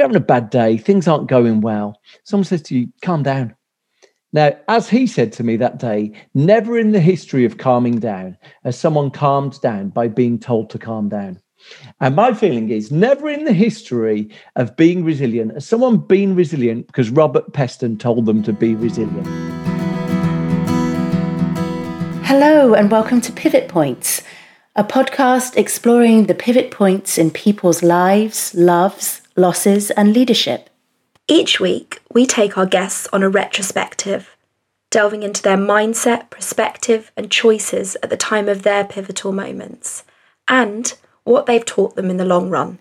you're having a bad day, things aren't going well, someone says to you, calm down. Now, as he said to me that day, never in the history of calming down has someone calmed down by being told to calm down. And my feeling is never in the history of being resilient has someone been resilient because Robert Peston told them to be resilient. Hello, and welcome to Pivot Points, a podcast exploring the pivot points in people's lives, loves, losses, and leadership. Each week, we take our guests on a retrospective, delving into their mindset, perspective, and choices at the time of their pivotal moments, and what they've taught them in the long run.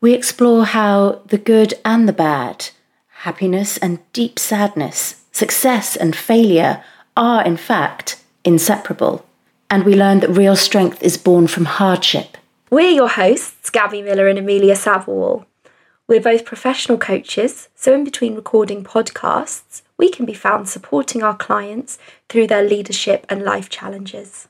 We explore how the good and the bad, happiness and deep sadness, success and failure are, in fact, inseparable. And we learn that real strength is born from hardship. We're your hosts, Gabby Miller and Amelia Savill. We're both professional coaches, so in between recording podcasts, we can be found supporting our clients through their leadership and life challenges.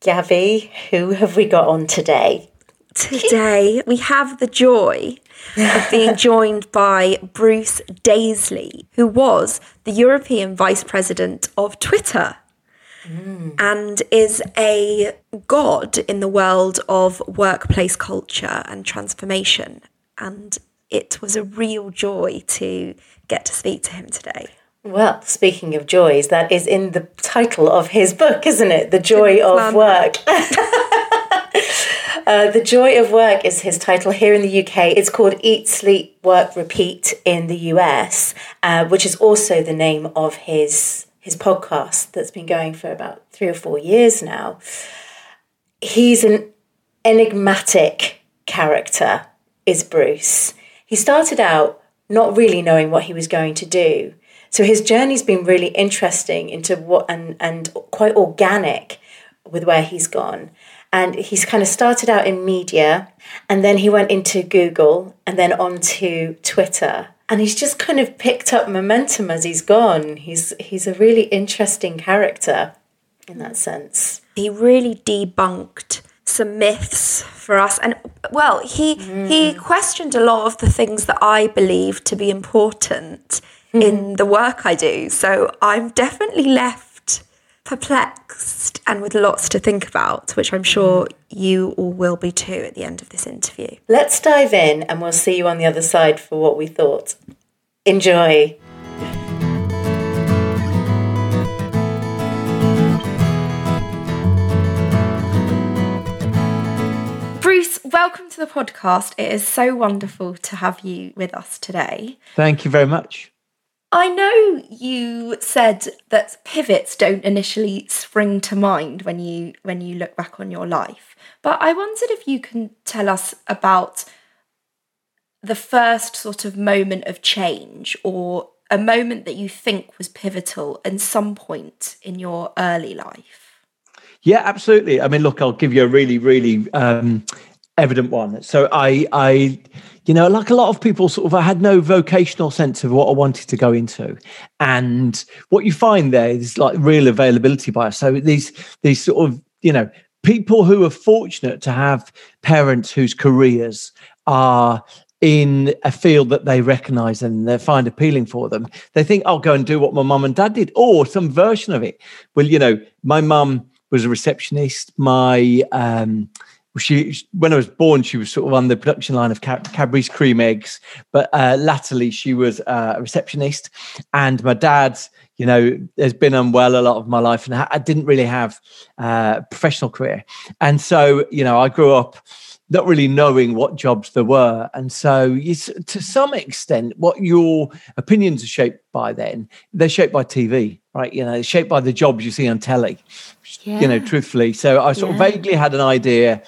Gabby, who have we got on today? Today, we have the joy of being joined by Bruce Daisley, who was the European Vice President of Twitter. Mm. And is a god in the world of workplace culture and transformation. And it was a real joy to get to speak to him today. Well, speaking of joys, that is in the title of his book, isn't it? The Joy of Work. uh, the Joy of Work is his title here in the UK. It's called Eat, Sleep, Work, Repeat in the US, uh, which is also the name of his his podcast that's been going for about three or four years now. He's an enigmatic character, is Bruce. He started out not really knowing what he was going to do. So his journey's been really interesting into what and and quite organic with where he's gone. And he's kind of started out in media and then he went into Google and then onto Twitter. And he's just kind of picked up momentum as he's gone. He's he's a really interesting character in that sense. He really debunked some myths for us. And well he mm. he questioned a lot of the things that i believe to be important mm. in the work i do. So i'm definitely left perplexed and with lots to think about which i'm sure you all will be too at the end of this interview. Let's dive in and we'll see you on the other side for what we thought. Enjoy Welcome to the podcast. It is so wonderful to have you with us today. Thank you very much. I know you said that pivots don't initially spring to mind when you when you look back on your life, but I wondered if you can tell us about the first sort of moment of change or a moment that you think was pivotal in some point in your early life. Yeah, absolutely. I mean, look, I'll give you a really, really um, evident one. So I, I, you know, like a lot of people, sort of, I had no vocational sense of what I wanted to go into, and what you find there is like real availability bias. So these, these sort of, you know, people who are fortunate to have parents whose careers are in a field that they recognize and they find appealing for them, they think, I'll go and do what my mum and dad did, or some version of it. Well, you know, my mum was a receptionist. My um, she when I was born, she was sort of on the production line of Cadbury's cream eggs, but uh, latterly she was uh, a receptionist. And my dad, you know, has been unwell a lot of my life, and I didn't really have uh, a professional career. And so, you know, I grew up not really knowing what jobs there were. And so, to some extent, what your opinions are shaped by then, they're shaped by TV, right? You know, shaped by the jobs you see on telly, yeah. you know, truthfully. So I sort yeah. of vaguely had an idea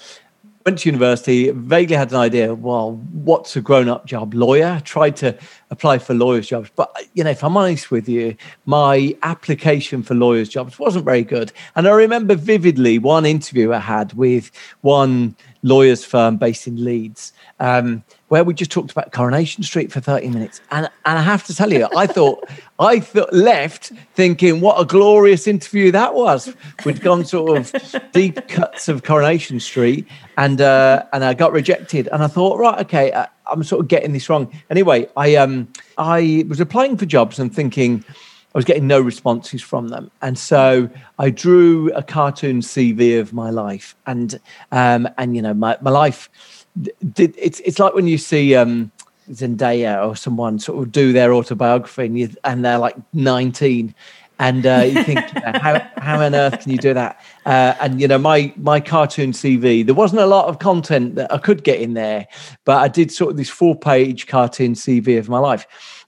went to university, vaguely had an idea, well, what's a grown up job? Lawyer. tried to apply for lawyers' jobs. But, you know, if I'm honest with you, my application for lawyers' jobs wasn't very good. And I remember vividly one interview I had with one lawyers firm based in Leeds, um, where we just talked about Coronation Street for 30 minutes. And, and I have to tell you, I thought, I thought left thinking, what a glorious interview that was. We'd gone sort of deep cuts of Coronation Street and, uh, and I got rejected. And I thought, right, okay, I, I'm sort of getting this wrong. Anyway, I um I was applying for jobs and thinking I was getting no responses from them, and so I drew a cartoon CV of my life, and um and you know my my life did it's it's like when you see um Zendaya or someone sort of do their autobiography and, you, and they're like 19 and uh, you think how, how on earth can you do that? Uh, and you know my my cartoon cv there wasn't a lot of content that i could get in there but i did sort of this four page cartoon cv of my life.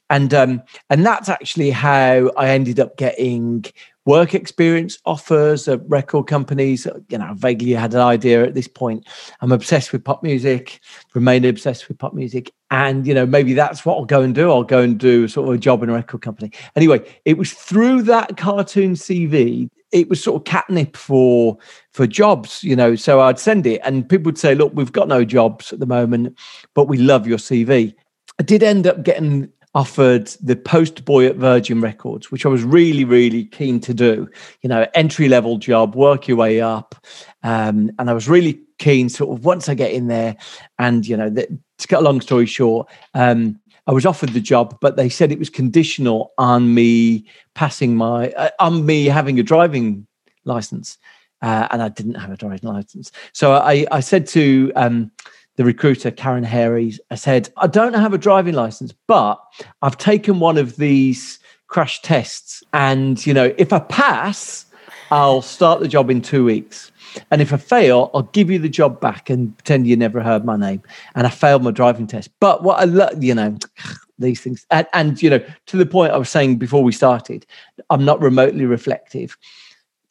And um, and that's actually how i ended up getting work experience offers at record companies. You know, vaguely had an idea at this point. I'm obsessed with pop music, remain obsessed with pop music. And, you know, maybe that's what I'll go and do. I'll go and do sort of a job in a record company. Anyway, it was through that cartoon CV. It was sort of catnip for for jobs, you know. So I'd send it, and people would say, "Look, we've got no jobs at the moment, but we love your CV." I did end up getting offered the post boy at Virgin Records, which I was really, really keen to do. You know, entry level job, work your way up. Um, and I was really keen, sort of, once I get in there. And, you know, the, to cut a long story short, um, I was offered the job, but they said it was conditional on me passing my, uh, on me having a driving license. Uh, and I didn't have a driving license. So I, I said to, um, the recruiter, Karen Harries, said, I don't have a driving license, but I've taken one of these crash tests. And, you know, if I pass, I'll start the job in two weeks. And if I fail, I'll give you the job back and pretend you never heard my name. And I failed my driving test. But what I love, you know, these things. And, and, you know, to the point I was saying before we started, I'm not remotely reflective.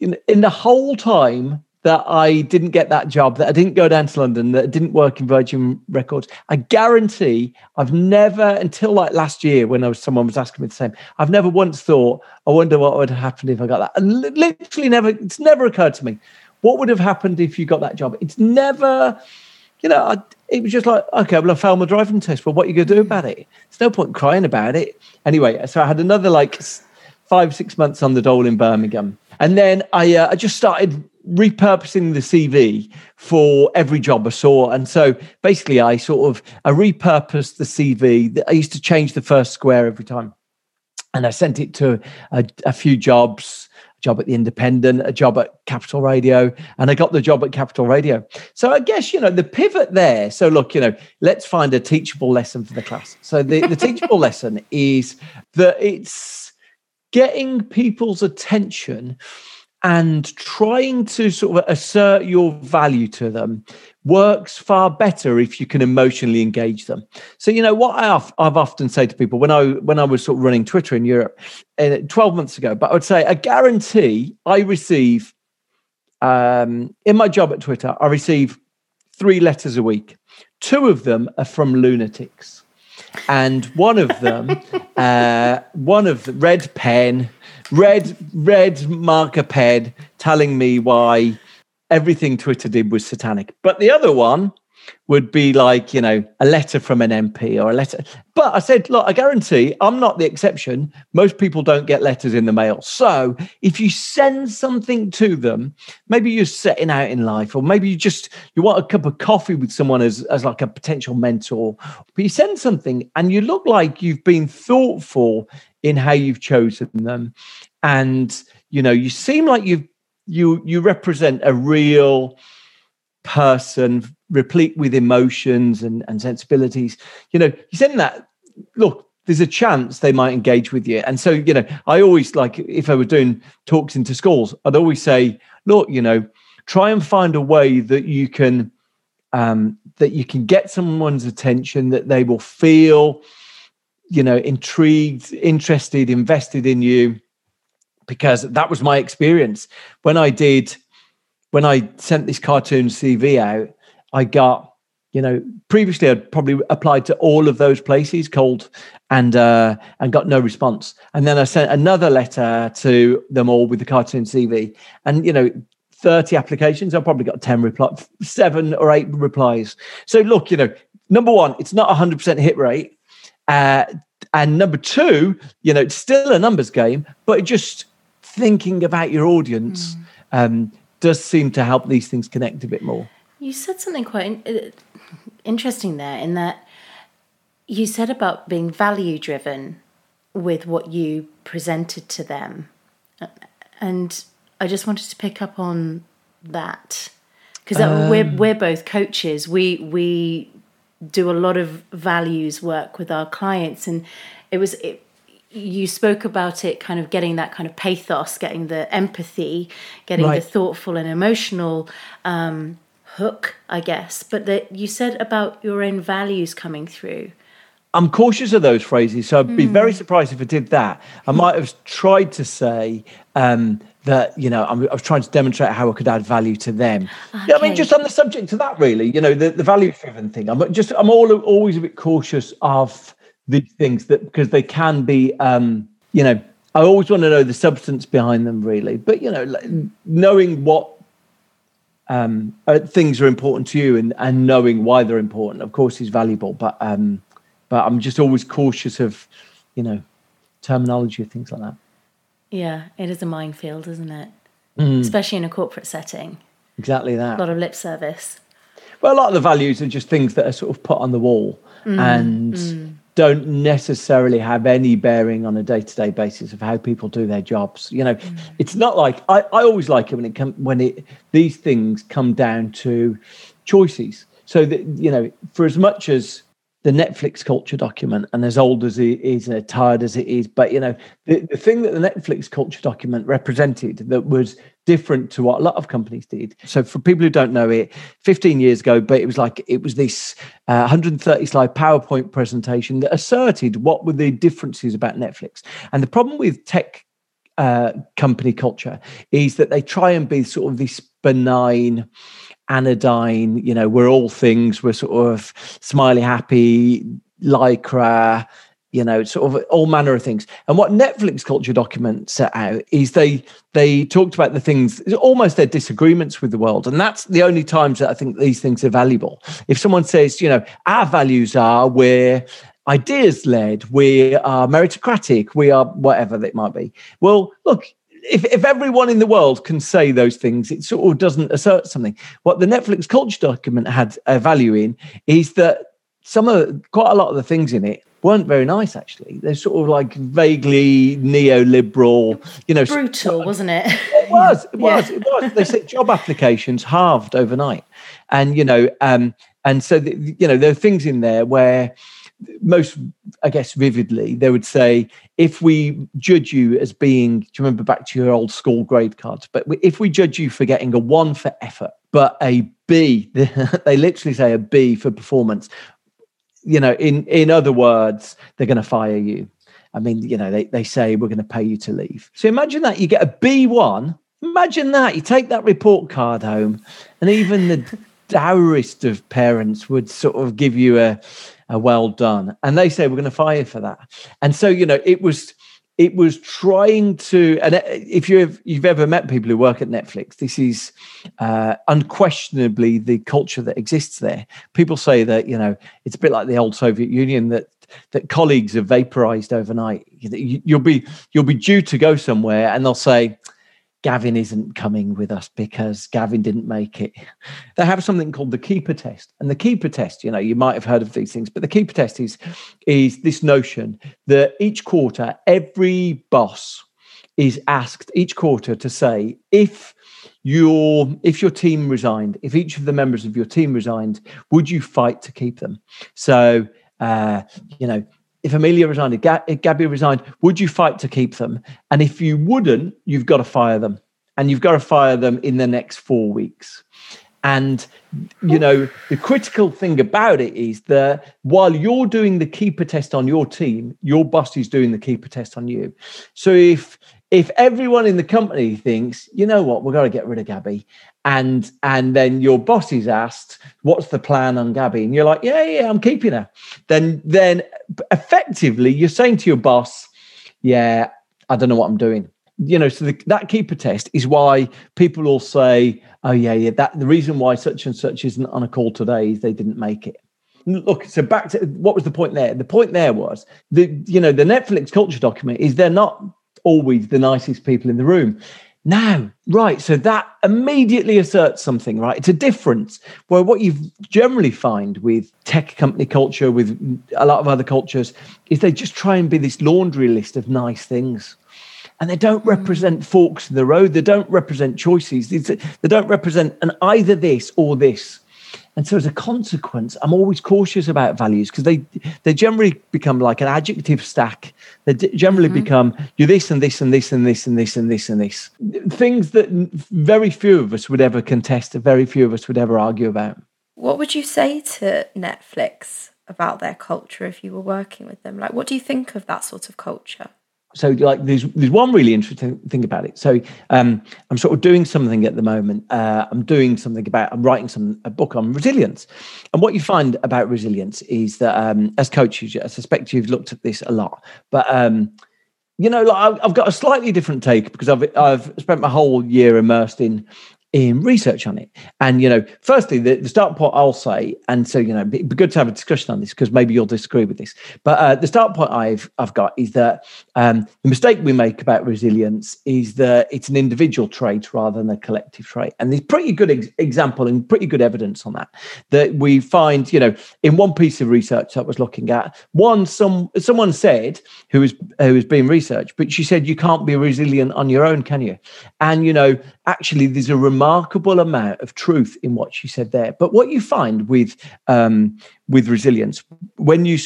In, in the whole time that I didn't get that job, that I didn't go down to London, that I didn't work in Virgin Records, I guarantee I've never, until like last year when I was someone was asking me the same, I've never once thought, I wonder what would have happened if I got that. And literally never, it's never occurred to me. What would have happened if you got that job? It's never, you know, I, it was just like, okay, well, I failed my driving test, but what are you going to do about it? There's no point crying about it. Anyway, so I had another like five, six months on the dole in Birmingham. And then I, uh, I just started repurposing the CV for every job I saw. And so basically, I sort of I repurposed the CV. I used to change the first square every time, and I sent it to a, a few jobs. A job at the Independent, a job at Capital Radio, and I got the job at Capital Radio. So I guess you know the pivot there. So look, you know, let's find a teachable lesson for the class. So the, the teachable lesson is that it's getting people's attention and trying to sort of assert your value to them works far better if you can emotionally engage them. So you know what I have, I've often said to people when I when I was sort of running Twitter in Europe uh, 12 months ago, but I would say a guarantee I receive um, in my job at Twitter I receive three letters a week. Two of them are from lunatics, and one of them, uh, one of the red pen red red marker pen telling me why everything Twitter did was satanic. But the other one would be like, you know, a letter from an MP or a letter. But I said, look, I guarantee I'm not the exception. Most people don't get letters in the mail. So if you send something to them, maybe you're setting out in life, or maybe you just you want a cup of coffee with someone as, as like a potential mentor, but you send something and you look like you've been thoughtful in how you've chosen them and you know you seem like you you you represent a real person replete with emotions and, and sensibilities. You know you send that look there's a chance they might engage with you. And so you know i always like if i were doing talks into schools i'd always say look you know try and find a way that you can um, that you can get someone's attention that they will feel you know intrigued interested invested in you because that was my experience. When i did when i sent this cartoon cv out i got you know previously i'd probably applied to all of those places cold and uh and got no response. And then i sent another letter to them all with the cartoon cv and you know 30 applications i probably got 10 replies seven or eight replies. So look you know number one it's not a 100% hit rate uh, and number two, you know, it's still a numbers game, but just thinking about your audience mm. um, does seem to help these things connect a bit more. You said something quite uh, interesting there in that you said about being value driven with what you presented to them. And I just wanted to pick up on that because um, we're we're both coaches. We we do a lot of values work with our clients, and it was it, you spoke about it kind of getting that kind of pathos, getting the empathy, getting right. the thoughtful and emotional um, hook, I guess. But that you said about your own values coming through. I'm cautious of those phrases, so I'd mm. be hmm. very surprised if I did that. I might have tried to say um, that you know I'm, I was trying to demonstrate how I could add value to them. Okay. Yeah, I mean, just on the subject of that, really, you know, the, the value-driven thing. I'm just I'm all, always a bit cautious of these things that because they can be, um, you know, I always want to know the substance behind them, really. But you know, knowing what um, uh, things are important to you and and knowing why they're important, of course, is valuable. But um, but I'm just always cautious of, you know, terminology and things like that. Yeah, it is a minefield, isn't it? Mm. Especially in a corporate setting. Exactly that. A lot of lip service. Well, a lot of the values are just things that are sort of put on the wall mm. and mm. Don't necessarily have any bearing on a day-to-day basis of how people do their jobs. You know, mm. it's not like I, I always like it when it come when it these things come down to choices. So that you know, for as much as the Netflix culture document, and as old as it is and as tired as it is, but you know, the, the thing that the Netflix culture document represented that was different to what a lot of companies did. So, for people who don't know it, 15 years ago, but it was like it was this uh, 130 slide PowerPoint presentation that asserted what were the differences about Netflix. And the problem with tech uh, company culture is that they try and be sort of this benign anodyne, you know, we're all things, we're sort of smiley, happy, lycra, you know, sort of all manner of things. And what Netflix culture document set out is they they talked about the things, almost their disagreements with the world. And that's the only times that I think these things are valuable. If someone says, you know, our values are we're ideas led, we are meritocratic, we are whatever it might be. Well, look, if, if everyone in the world can say those things, it sort of doesn't assert something. What the Netflix culture document had a value in is that some of quite a lot of the things in it weren't very nice actually they're sort of like vaguely neoliberal you know brutal wasn't it it was it was yeah. it was they said job applications halved overnight and you know um and so the, you know there are things in there where most, I guess, vividly, they would say, if we judge you as being, do you remember back to your old school grade cards? But if we judge you for getting a one for effort, but a B, they literally say a B for performance. You know, in in other words, they're going to fire you. I mean, you know, they, they say we're going to pay you to leave. So imagine that you get a B1. Imagine that you take that report card home, and even the dourest of parents would sort of give you a uh, well done. And they say, we're going to fire you for that. And so, you know, it was it was trying to and uh, if you've you've ever met people who work at netflix this is uh, unquestionably the culture that exists there. People say that you know it's a bit like the old soviet union that that colleagues are vaporized overnight. You'll be you'll be due to go somewhere and they'll say Gavin isn't coming with us because Gavin didn't make it. They have something called the keeper test. And the keeper test, you know, you might have heard of these things, but the keeper test is, is this notion that each quarter, every boss is asked each quarter to say, if your if your team resigned, if each of the members of your team resigned, would you fight to keep them? So uh, you know, if Amelia resigned, if, if Gabby resigned, would you fight to keep them? And if you wouldn't, you've got to fire them. And you've got to fire them in the next four weeks. And, you know, the critical thing about it is that while you're doing the keeper test on your team, your boss is doing the keeper test on you. So if if everyone in the company thinks, you know what, we've got to get rid of Gabby, and and then your boss is asked what's the plan on gabby? And you're like yeah yeah i'm keeping her. Then then effectively you're saying to your boss yeah i don't know what i'm doing. You know so the, that keeper test is why people will say oh yeah yeah that the reason why such and such isn't on a call today is they didn't make it. Look so back to what was the point there? The point there was the you know the netflix culture document is they're not always the nicest people in the room Now, right, so that immediately asserts something, right? It's a difference. Where what you generally find with tech company culture, with a lot of other cultures, is they just try and be this laundry list of nice things. And they don't hmm. represent forks in the road. They don't represent choices. They don't represent an either this or this. And so, as a consequence, I'm always cautious about values because they they generally become like an adjective stack. They generally mm-hmm. become you're this and this and this and this and this and this and this things that very few of us would ever contest. Very few of us would ever argue about. What would you say to Netflix about their culture if you were working with them? Like, what do you think of that sort of culture? So like there's there's one really interesting thing about it. So um, i'm sort of doing something at the moment uh, i'm doing something about i'm writing some a book on resilience. And what you find about resilience is that um, as coaches i suspect you've looked at this a lot but um, you know like i've got a slightly different take because i've i've spent my whole year immersed in in research on it. And, you know, firstly, the, the start point I'll say, and so, you know, it'd be good to have a discussion on this because maybe you'll disagree with this. But uh, the start point I've, I've got is that um, the mistake we make about resilience is that it's an individual trait rather than a collective trait. And there's pretty good ex- example and pretty good evidence on that, that we find, you know, in one piece of research that I was looking at, one, some someone said who was, who was being researched, but she said, you can't be resilient on your own, can you? And, you know, actually there's a remarkable amount of truth in what she said there. But what you find with um, with resilience, when you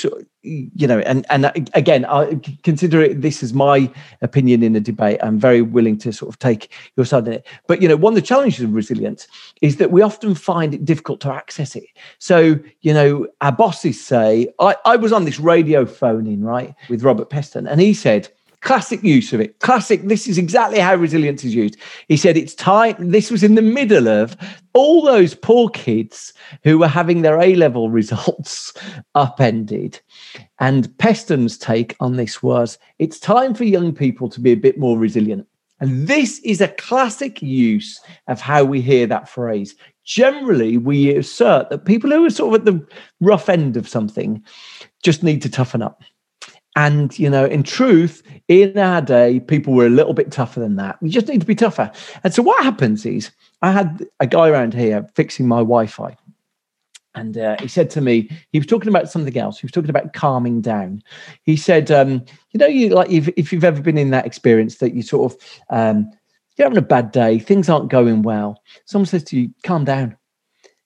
you know, and and again, I consider it this is my opinion in a debate. I'm very willing to sort of take your side in it. But you know, one of the challenges of resilience is that we often find it difficult to access it. So you know, our bosses say, I, I was on this radio phone in right with Robert Peston, and he said Classic use of it. Classic. This is exactly how resilience is used. He said it's time. This was in the middle of all those poor kids who were having their A level results upended. And Peston's take on this was it's time for young people to be a bit more resilient. And this is a classic use of how we hear that phrase. Generally, we assert that people who are sort of at the rough end of something just need to toughen up. And, you know, in truth, in our day, people were a little bit tougher than that. You just need to be tougher. And so what happens is I had a guy around here fixing my Wi Fi. And uh, he said to me, he was talking about something else. He was talking about calming down. He said, um, you know, you like if, if you've ever been in that experience that you sort of um, you're having a bad day, things aren't going well. Someone says to you, calm down.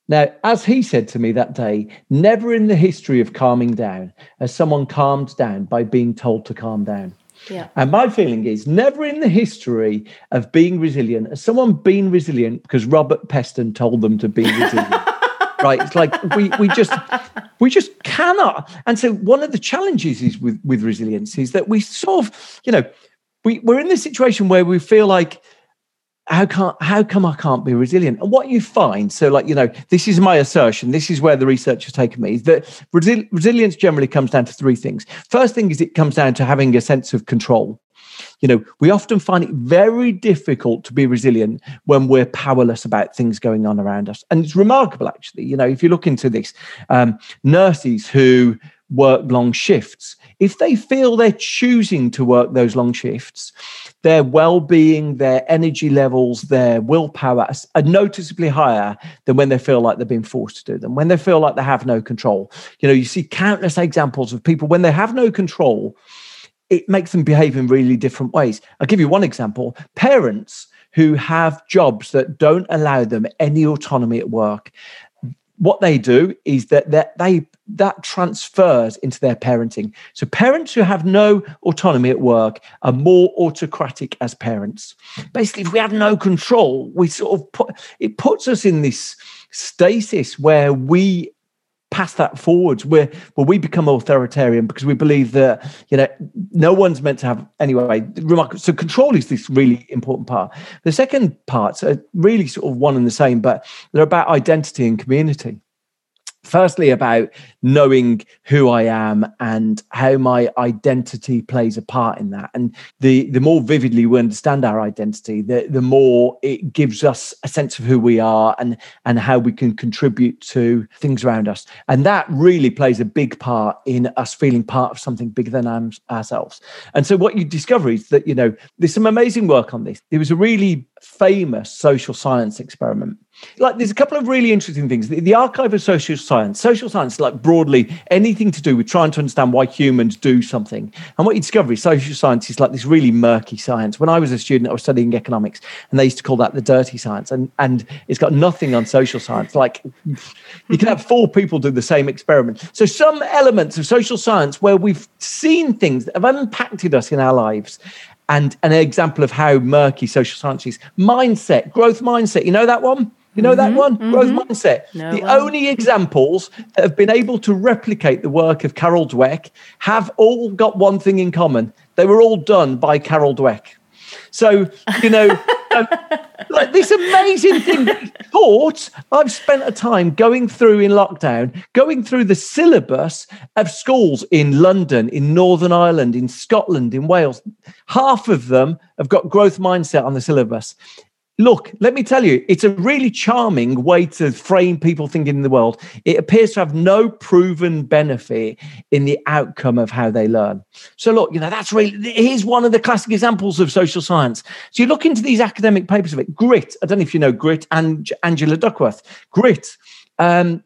Now, as he said to me that day, never in the history of calming down has someone calmed down by being told to calm down. Yeah. And my feeling is never in the history of being resilient has someone been resilient because Robert Peston told them to be resilient. right. It's like we we just we just cannot. And so one of the challenges is with, with resilience is that we sort of, you know, we, we're in this situation where we feel like how can how come I can't be resilient? And what you find, so like you know, this is my assertion. This is where the research has taken me. That resil- resilience generally comes down to three things. First thing is it comes down to having a sense of control. You know, we often find it very difficult to be resilient when we're powerless about things going on around us, and it's remarkable actually. You know, if you look into this, um, nurses who work long shifts, if they feel they're choosing to work those long shifts, their well-being, their energy levels, their willpower are noticeably higher than when they feel like they're being forced to do them. When they feel like they have no control, you know, you see countless examples of people when they have no control, it makes them behave in really different ways. I'll give you one example: parents who have jobs that don't allow them any autonomy at work what they do is that, that they that transfers into their parenting. So parents who have no autonomy at work are more autocratic as parents. Basically, if we have no control, we sort of put it puts us in this stasis where we pass that forwards where where we become authoritarian because we believe that you know no one's meant to have anyway remarkable so control is this really important part. The second parts are really sort of one and the same but they're about identity and community. Firstly about knowing who I am and how my identity plays a part in that. And the the more vividly we understand our identity, the the more it gives us a sense of who we are and and how we can contribute to things around us. And that really plays a big part in us feeling part of something bigger than ourselves. And so what you discover is that you know there's some amazing work on this. There was a really famous social science experiment. Like, there's a couple of really interesting things. The, the, archive of social science, social science, like broadly anything to do with trying to understand why humans do something. And what you discover is social science is like this really murky science. When I was a student, I was studying economics, and they used to call that the dirty science. And and it's got nothing on social science. Like, you can have four people do the same experiment. So some elements of social science where we've seen things that have impacted us in our lives and an example of how murky social science is. Mindset, growth mindset. You know that one? You know mm-hmm, that one? Mm-hmm. Growth mindset. No, the well. only examples that have been able to replicate the work of Carol Dweck have all got one thing in common. They were all done by Carol Dweck. So, you know, um, like this amazing thing. Thought I've spent a time going through in lockdown, going through the syllabus of schools in London, in Northern Ireland, in Scotland, in Wales. Half of them have got growth mindset on the syllabus. Look, let me tell you, it's a really charming way to frame people thinking in the world. It appears to have no proven benefit in the outcome of how they learn. So, look, you know, that's really, here's one of the classic examples of social science. So, you look into these academic papers of it. Grit, I don't know if you know Grit and Angela Duckworth. Grit, um,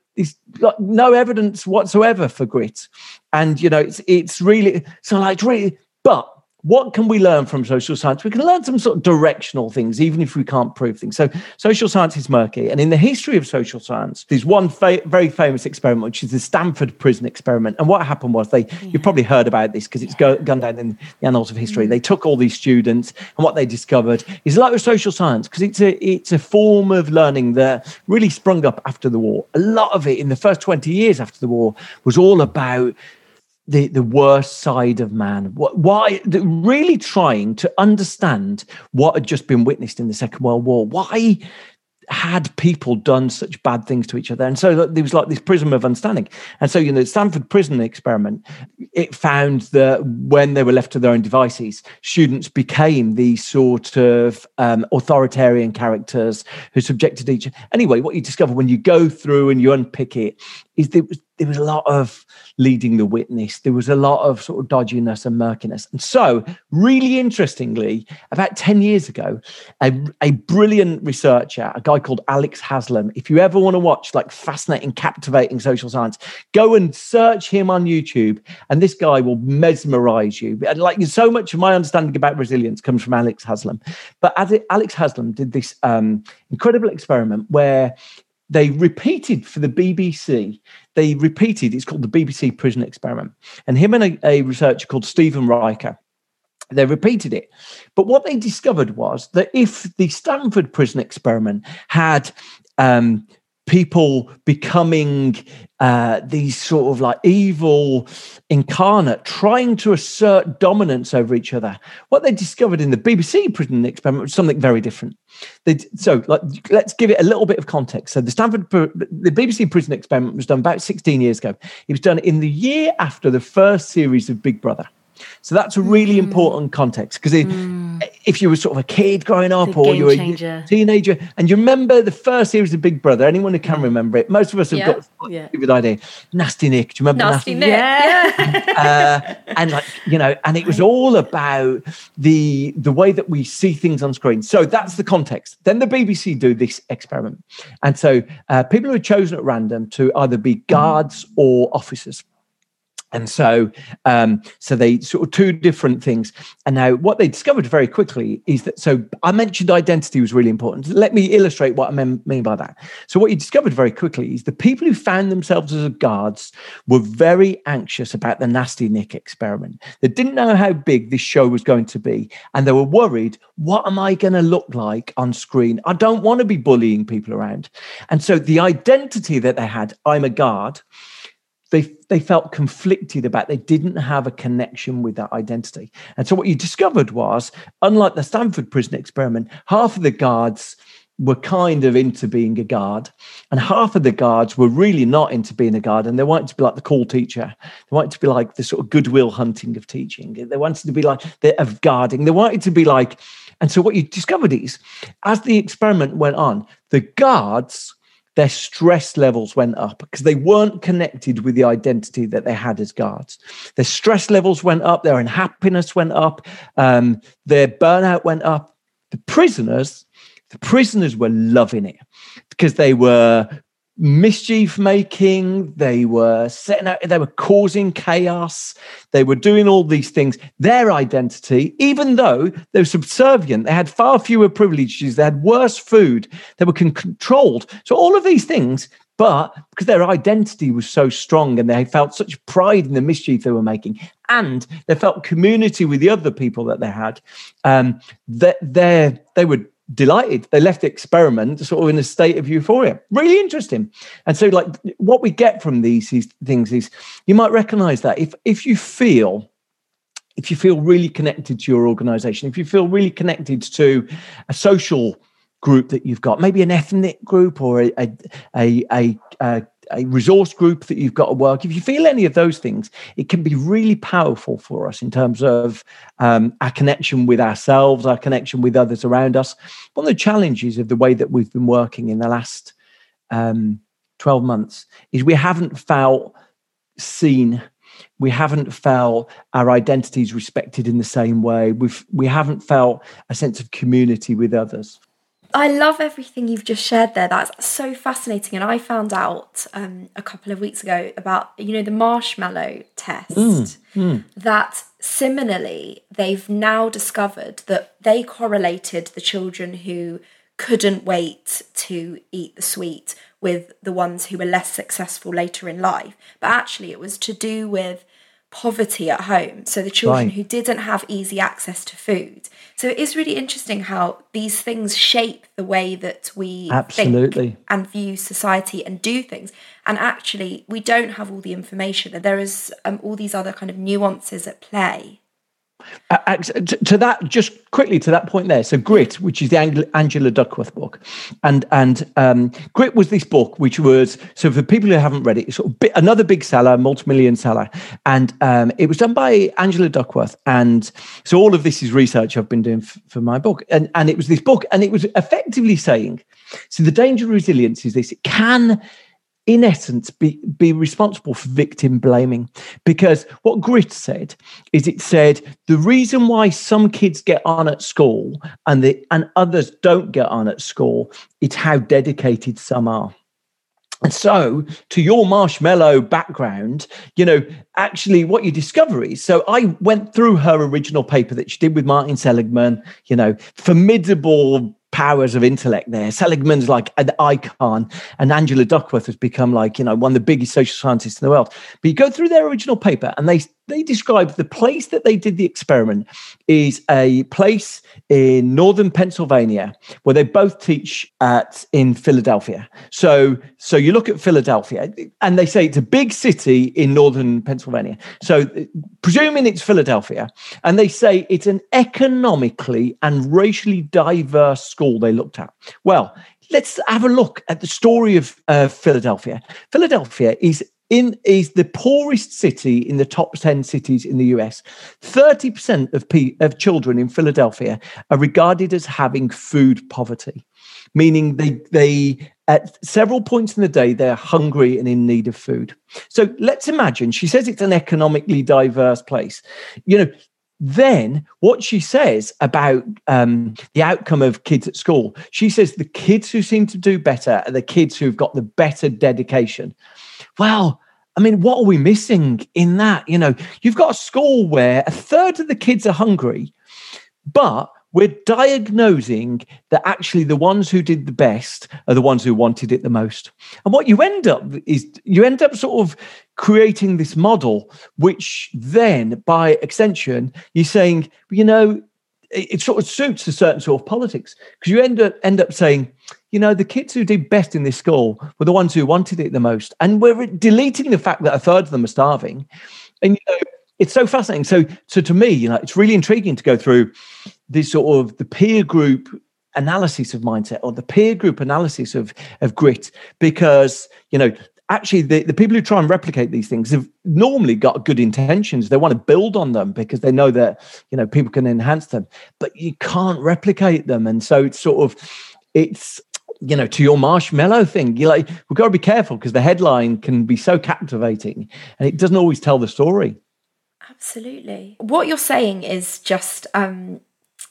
got no evidence whatsoever for grit. And, you know, it's, it's really, so like, really, but what can we learn from social science? We can learn some sort of directional things, even if we can't prove things. So, social science is murky. And in the history of social science, there's one fa- very famous experiment, which is the Stanford Prison Experiment. And what happened was they, yeah. you've probably heard about this because it's go, gone down in the annals of history. Mm. They took all these students, and what they discovered is like with social science, because it's a, it's a form of learning that really sprung up after the war. A lot of it in the first 20 years after the war was all about the the worst side of man why really trying to understand what had just been witnessed in the second world war why had people done such bad things to each other? And so there was like this prism of understanding. And so, you know, the Stanford prison experiment, it found that when they were left to their own devices, students became these sort of um, authoritarian characters who subjected each. Anyway, what you discover when you go through and you unpick it is there was there was a lot of leading the witness. There was a lot of sort of dodginess and murkiness. And so, really interestingly, about 10 years ago, a, a brilliant researcher, a guy called Alex Haslam, if you ever want to watch like fascinating, captivating social science, go and search him on YouTube. And this guy will mesmerize you. Like so much of my understanding about resilience comes from Alex Haslam. But Alex Haslam did this um, incredible experiment where they repeated for the BBC, they repeated, it's called the BBC Prison Experiment. And him and a, a researcher called Stephen Reicher, they repeated it. But what they discovered was that if the Stanford Prison Experiment had um, people becoming uh, these sort of like evil incarnate trying to assert dominance over each other. What they discovered in the BBC prison experiment was something very different. They, so, like, let's give it a little bit of context. So, the Stanford, the BBC prison experiment was done about 16 years ago. It was done in the year after the first series of Big Brother. So that's a really mm. important context because mm. if you were sort of a kid growing up or you were changer. a teenager and you remember the first series of Big Brother, anyone who can mm. remember it, most of us have yeah. got a yeah. stupid idea. Nasty Nick, do you remember Nasty, Nasty Nick? Yeah. uh, and like you know, and it was all about the the way that we see things on screen. So that's the context. Then the BBC do this experiment, and so uh, people who are chosen at random to either be guards or officers and so um, so they sort of two different things. And now what they discovered very quickly is that so i mentioned identity was really important. Let me illustrate what i mean by that. So what you discovered very quickly is the people who found themselves as guards were very anxious about the nasty nick experiment. They didn't know how big this show was going to be and they were worried what am i going to look like on screen? I don't want to be bullying people around. And so the identity that they had i'm a guard they they felt conflicted about they didn't have a connection with that identity and so what you discovered was unlike the stanford prison experiment half of the guards were kind of into being a guard, and half of the guards were really not into being a guard, and they wanted to be like the cool teacher. They wanted to be like the sort of goodwill hunting of teaching. They wanted to be like the of guarding. They wanted to be like, and so what you discovered is, as the experiment went on, the guards their stress levels went up because they weren't connected with the identity that they had as guards. Their stress levels went up, their unhappiness went up, um, their burnout went up. The prisoners the prisoners were loving it because they were mischief making they were setting out they were causing chaos they were doing all these things. Their identity even though they were subservient they had far fewer privileges they had worse food they were con- controlled. So all of these things but because their identity was so strong and they felt such pride in the mischief they were making and they felt community with the other people that they had um, that they they were delighted. They left the experiment sort of in a state of euphoria. Really interesting. And so, like, what we get from these, these things is you might recognize that if if you feel if you feel really connected to your organization, if you feel really connected to a social group that you've got, maybe an ethnic group or a a a, a, a resource group that you've got to work. If you feel any of those things, it can be really powerful for us in terms of um, our connection with ourselves, our connection with others around us. One of the challenges of the way that we've been working in the last um, 12 months is we haven't felt seen. We haven't felt our identities respected in the same way. We've we haven't felt a sense of community with others. I love everything you've just shared there. That's so fascinating. And I found out um, a couple of weeks ago about, you know, the marshmallow test. Mm, mm. That similarly, they've now discovered that they correlated the children who couldn't wait to eat the sweet with the ones who were less successful later in life. But actually, it was to do with poverty at home. So the children right. who didn't have easy access to food. So it is really interesting how these things shape the way that we Absolutely. think and view society and do things. And actually, we don't have all the information. That there is um, all these other kind of nuances at play. Uh, to that, just quickly to that point there. So, Grit, which is the Angela Duckworth book, and and um, Grit was this book which was so for people who haven't read it, it's sort of another big seller, multi-million seller, and um, it was done by Angela Duckworth. And so, all of this is research I've been doing f- for my book, and and it was this book, and it was effectively saying, so the danger of resilience is this: it can in essence, be, be responsible for victim blaming. Because what Grit said is it said the reason why some kids get on at school and, the, and others don't get on at school is how dedicated some are. And so, to your marshmallow background, you know, actually what you discover is so I went through her original paper that she did with Martin Seligman, you know, formidable powers of intellect there. Seligman's like an icon, and Angela Duckworth has become like, you know, one of the biggest social scientists in the world. But you go through their original paper and they they describe the place that they did the experiment is a place in northern Pennsylvania where they both teach at in Philadelphia. So so you look at Philadelphia and they say it's a big city in northern Pennsylvania. So presuming it's Philadelphia and they say it's an economically and racially diverse school they looked at. Well, let's have a look at the story of uh, Philadelphia. Philadelphia is in is the poorest city in the top 10 cities in the US. 30% of, pe- of children in Philadelphia are regarded as having food poverty, meaning they, they at several points in the day, they're hungry and in need of food. So let's imagine, she says it's an economically diverse place. You know, then what she says about um, the outcome of kids at school, she says the kids who seem to do better are the kids who've got the better dedication. Well, I mean, what are we missing in that? You know, you've got a school where a third of the kids are hungry, but we're diagnosing that actually the ones who did the best are the ones who wanted it the most. And what you end up is you end up sort of creating this model, which then by extension, you're saying, you know, it, sort of suits a certain sort of politics. Because you end up end up saying, you know, the kids who did best in this school were the ones who wanted it the most, and we're deleting the fact that a third of them are starving, and you know, it's so fascinating. So, so to me, you know, it's really intriguing to go through this sort of the peer group analysis of mindset or the peer group analysis of of grit because you know actually the, the people who try and replicate these things have normally got good intentions. They want to build on them because they know that you know people can enhance them but you can't replicate them. And so it's sort of it's you know to your marshmallow thing you like we've got to be careful because the headline can be so captivating and it doesn't always tell the story absolutely. What you're saying is just um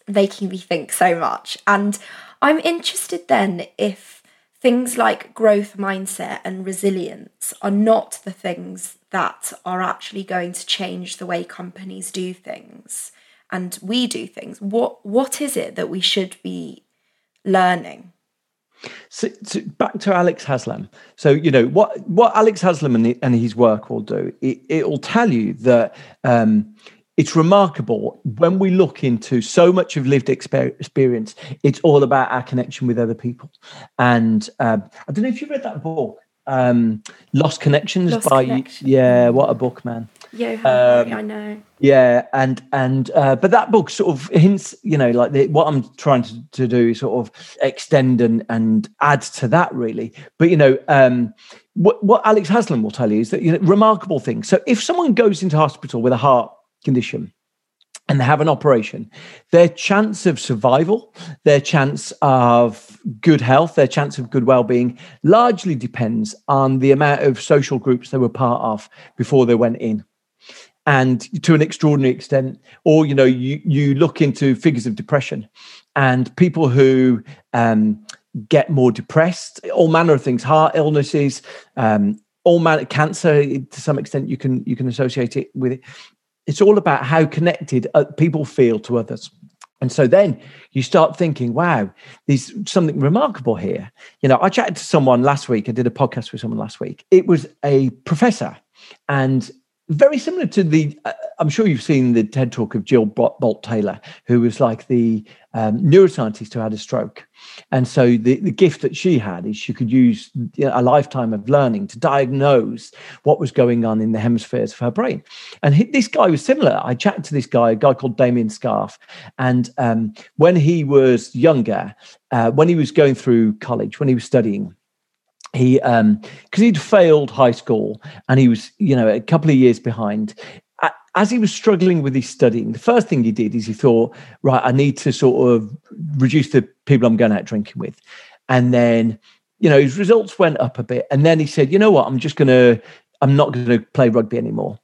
making me think so much. And i'm interested then if things like growth mindset and resilience are not the things that are actually going to change the way companies do things and we do things. What what is it that we should be learning so, so back to Alex Haslam. So you know what what Alex Haslam and, and his work will do. It, it will tell you that um, it's remarkable when we look into so much of lived experience it's all about our connection with other people and um, i don't know if you read that book um, lost connections lost by connection. yeah what a book man yeah um, i know. Yeah and and uh, but that book sort of hints you know like the, what i'm trying to, to do is sort of extend and and add to that really. But you know um what, what alex haslam will tell you is that you know remarkable thing so if someone goes into hospital with a heart condition and they have an operation, their chance of survival, their chance of good health, their chance of good well-being largely depends on the amount of social groups they were part of before they went in. And to an extraordinary extent, or you know, you you look into figures of depression, and people who um, get more depressed, all manner of things, heart illnesses, um, all manner cancer to some extent you can you can associate it with it it's all about how connected uh, people feel to others. And so then you start thinking, wow, there's something remarkable here. You know, I chatted to someone last week. I did a podcast with someone last week. It was a professor, and very similar to the uh, i'm sure you've seen the ted talk of jill bolte taylor who was like the um, neuroscientist who had a stroke. And so the, the gift that she had is she could use you know, a lifetime of learning to diagnose what was going on in the hemispheres of her brain. And he, this guy was similar. I chatted to this guy a guy called damian scarf. And um, when he was younger uh, when he was going through college when he was studying he um because he'd failed high school and he was you know a couple of years behind. As he was struggling with his studying the first thing he did is he thought right i need to sort of reduce the people i'm going out drinking with. And then you know his results went up a bit and then he said you know what? I'm just going to i'm not going to play rugby anymore.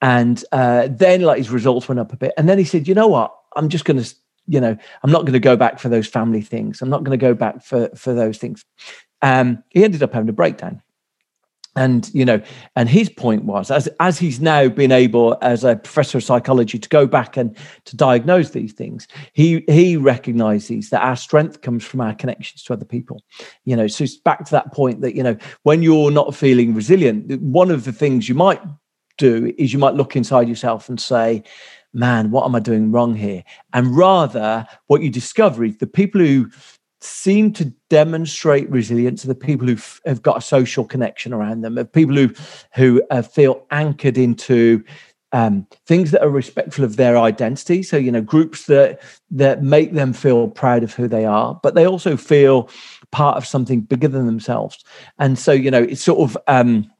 And uh, then like his results went up a bit and then he said you know what? I'm just going to you know i'm not going to go back for those family things. I'm not going to go back for for those things um, he ended up having a breakdown. And you know and his point was as as he's now been able as a professor of psychology to go back and to diagnose these things he he recognizes that our strength comes from our connections to other people. You know so it's back to that point that you know when you're not feeling resilient one of the things you might do is you might look inside yourself and say man what am i doing wrong here? And rather what you discover is the people who seem to demonstrate resilience are the people who have got a social connection around them, of people who who uh, feel anchored into um, things that are respectful of their identity. So you know, groups that that make them feel proud of who they are, but they also feel part of something bigger than themselves. And so you know, it's sort of um,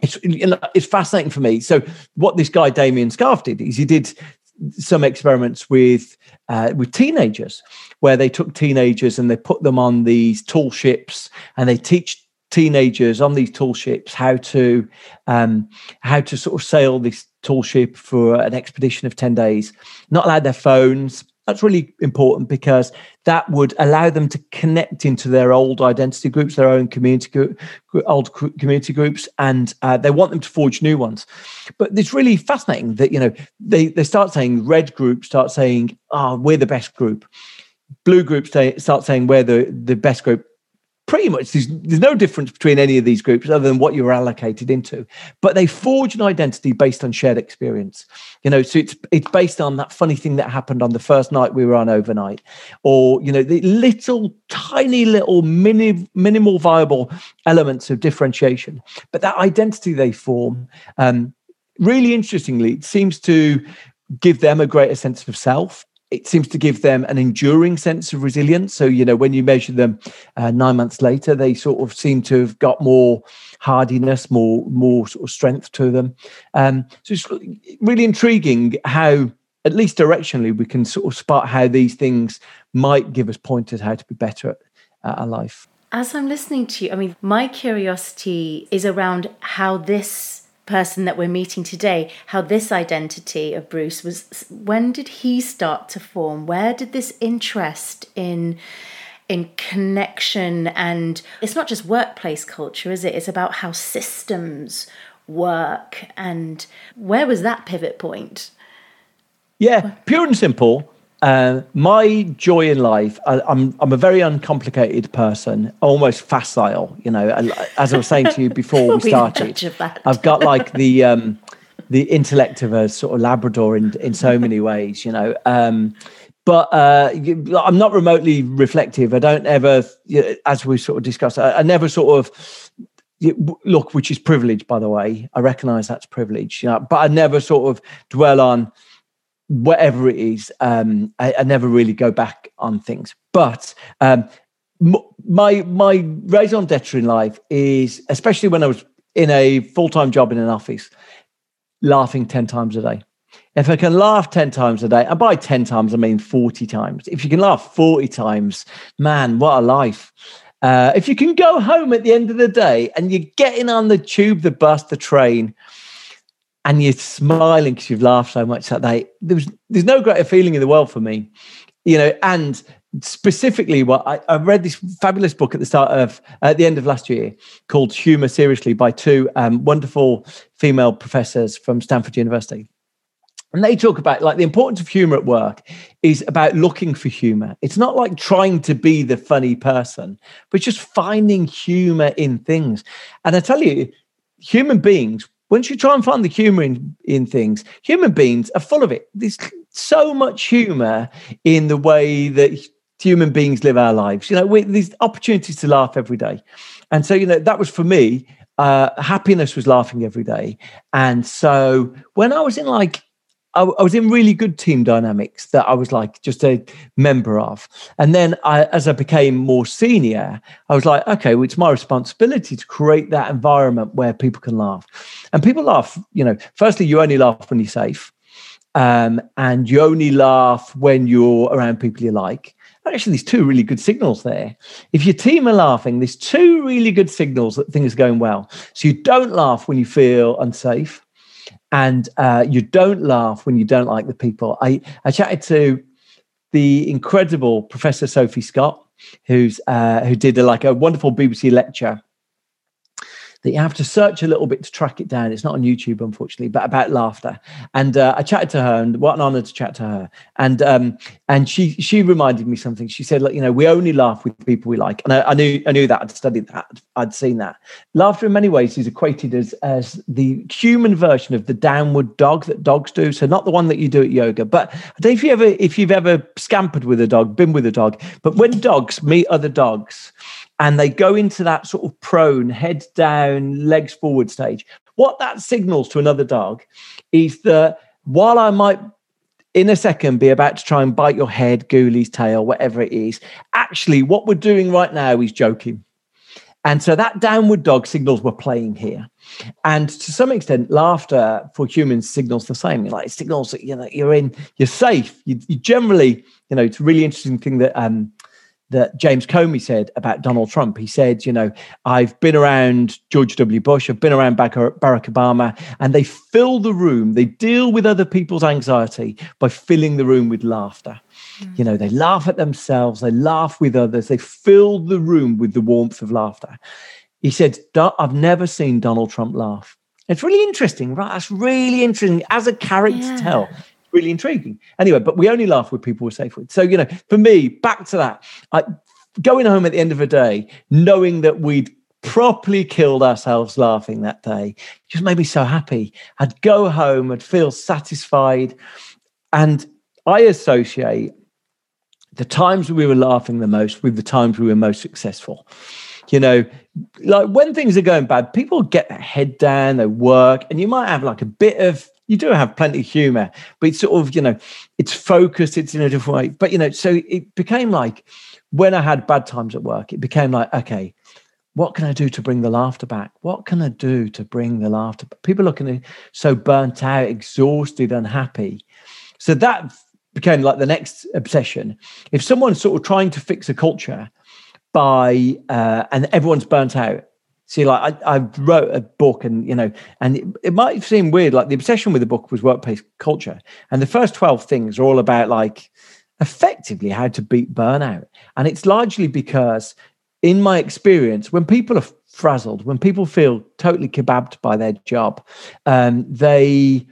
it's you know, it's fascinating for me. So what this guy Damian Scarf did is he did some experiments with uh, with teenagers where they took teenagers and they put them on these tall ships and they teach teenagers on these tall ships how to um, how to sort of sail this tall ship for an expedition of 10 days. Not allowed their phones that's really important because that would allow them to connect into their old identity groups, their own community group, old community groups, and uh, they want them to forge new ones. But it's really fascinating that you know they they start saying red groups start saying, "Oh, we're the best group." Blue groups start saying we're the the best group pretty much there's, there's no difference between any of these groups other than what you're allocated into. But they forge an identity based on shared experience. You know so it's it's based on that funny thing that happened on the first night we were on overnight. Or you know the little tiny little mini, minimal viable elements of differentiation. But that identity they form um, really interestingly it seems to give them a greater sense of self it seems to give them an enduring sense of resilience. So, you know, when you measure them uh, nine months later, they sort of seem to have got more hardiness, more more sort of strength to them. Um, so it's really intriguing how, at least directionally, we can sort of spot how these things might give us pointers how to be better at, at life. As I'm listening to you, I mean, my curiosity is around how this person that we're meeting today, how this identity of Bruce was, when did he start to form? Where did this interest in in connection and it's not just workplace culture, is it? It's about how systems work and where was that pivot point? Yeah, pure and simple. Uh, my joy in life, I, am I'm, I'm a very uncomplicated person, almost facile. You know, as I was saying to you before we started, I've got like the um, the intellect of a sort of Labrador in in so many ways. You know, um, but uh, I'm not remotely reflective. I don't ever, as we sort of discussed, I, I never sort of look, which is privilege, by the way. I recognise that's privilege, you know, but I never sort of dwell on whatever it is, um, I, I, never really go back on things. But um, my my raison d'etre in life is, especially when I was in a full time job in an office, laughing ten times a day. If I can laugh 10 times a day, and by 10 times, I mean 40 times. If you can laugh 40 times, man, what a life. Uh, if you can go home at the end of the day and you're getting on the tube, the bus, the train, and you're smiling because you've laughed so much that day. There's there's no greater feeling in the world for me, you know. And specifically, what I, I read this fabulous book at the start of at the end of last year called "Humor Seriously" by two um, wonderful female professors from Stanford University. And they talk about like the importance of humor at work is about looking for humor. It's not like trying to be the funny person, but just finding humor in things. And I tell you, human beings once you try and find the humor in, in things, human beings are full of it. There's so much humor in the way that human beings live our lives. You know, these opportunities to laugh every day. And so, you know, that was for me, uh, happiness was laughing every day. And so when I was in like I, I, was in really good team dynamics that I was like just a member of. And then I, as I became more senior, I was like, okay, well, it's my responsibility to create that environment where people can laugh. And people laugh, you know, firstly, you only laugh when you're safe. Um, and you only laugh when you're around people you like. Actually, there's two really good signals there. If your team are laughing, there's two really good signals that things are going well. So you don't laugh when you feel unsafe and uh, you don't laugh when you don't like the people. I, I chatted to the incredible Professor Sophie Scott, who's uh, who did a, like a wonderful BBC lecture that you have to search a little bit to track it down. It's not on YouTube, unfortunately, but about laughter. And uh, I chatted to her, and what an honor to chat to her. And um, and she she reminded me something. She said, like you know, we only laugh with people we like." And I, I knew I knew that. I'd studied that. I'd seen that. Laughter, in many ways, is equated as as the human version of the downward dog that dogs do. So not the one that you do at yoga, but I don't know if you ever if you've ever scampered with a dog, been with a dog, but when dogs meet other dogs and they go into that sort of prone, head down, legs forward stage. What that signals to another dog is that while I might in a second be about to try and bite your head, ghoulies tail, whatever it is, actually what we're doing right now is joking. And so that downward dog signals we're playing here. And to some extent, laughter for humans signals the same. Like it signals that you know you're in, you're safe. You, you generally, you know, it's a really interesting thing that um, that James Comey said about Donald Trump. He said, you know, I've been around George W. Bush, I've been around Barack Obama, and they fill the room, they deal with other people's anxiety by filling the room with laughter. Mm. You know, they laugh at themselves, they laugh with others, they fill the room with the warmth of laughter. He said, I've never seen Donald Trump laugh. It's really interesting, right? That's really interesting as a character yeah. tell really intriguing. Anyway, but we only laugh with people we're safe with. So, you know, for me, back to that, I, going home at the end of the day, knowing that we'd properly killed ourselves laughing that day just made me so happy. I'd go home, I'd feel satisfied. And I associate the times we were laughing the most with the times we were most successful. You know, like when things are going bad, people get their head down, they work, and you might have like a bit of you do have plenty of humor, but it's sort of, you know, it's focused, it's in a different way. But, you know, so it became like when I had bad times at work, it became like, okay, what can I do to bring the laughter back? What can I do to bring the laughter back? People looking so burnt out, exhausted, unhappy. So that became like the next obsession. If someone's sort of trying to fix a culture by, uh, and everyone's burnt out, See, like I, I wrote a book, and you know, and it, it might seem weird. Like the obsession with the book was workplace culture, and the first twelve things are all about like effectively how to beat burnout, and it's largely because, in my experience, when people are frazzled, when people feel totally kebabbed by their job, um, they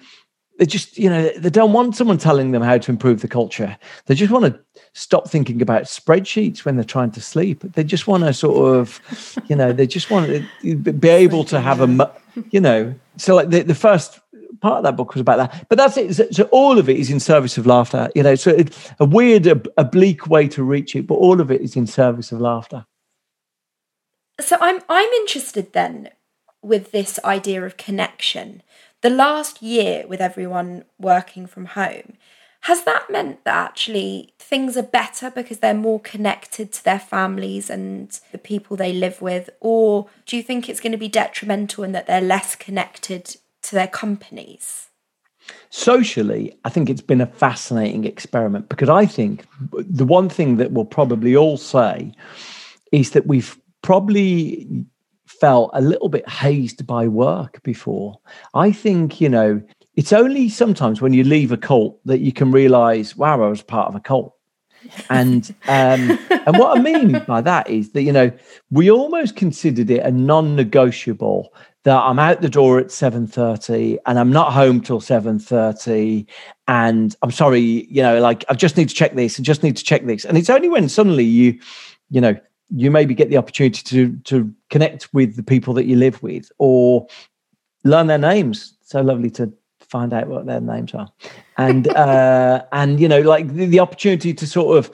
they just you know they don't want someone telling them how to improve the culture. They just want to stop thinking about spreadsheets when they're trying to sleep. They just want to sort of, you know, they just want to be able to have a, you know, so like the, the first part of that book was about that. But that's it. So, all of it is in service of laughter, you know, so it's a weird, oblique way to reach it, but all of it is in service of laughter. So I'm I'm interested then with this idea of connection. The last year with everyone working from home, has that meant that actually things are better because they're more connected to their families and the people they live with? Or do you think it's going to be detrimental in that they're less connected to their companies? Socially, I think it's been a fascinating experiment because I think the one thing that we'll probably all say is that we've probably felt a little bit hazed by work before. I think, you know, it's only sometimes when you leave a cult that you can realize, wow, I was part of a cult. And um, and what I mean by that is that you know we almost considered it a non-negotiable that I'm out the door at seven thirty and I'm not home till seven thirty, and I'm sorry, you know, like I just need to check this, I just need to check this, and it's only when suddenly you, you know, you maybe get the opportunity to to connect with the people that you live with or learn their names. So lovely to find out what their names are, and uh, and you know, like the, the opportunity to sort of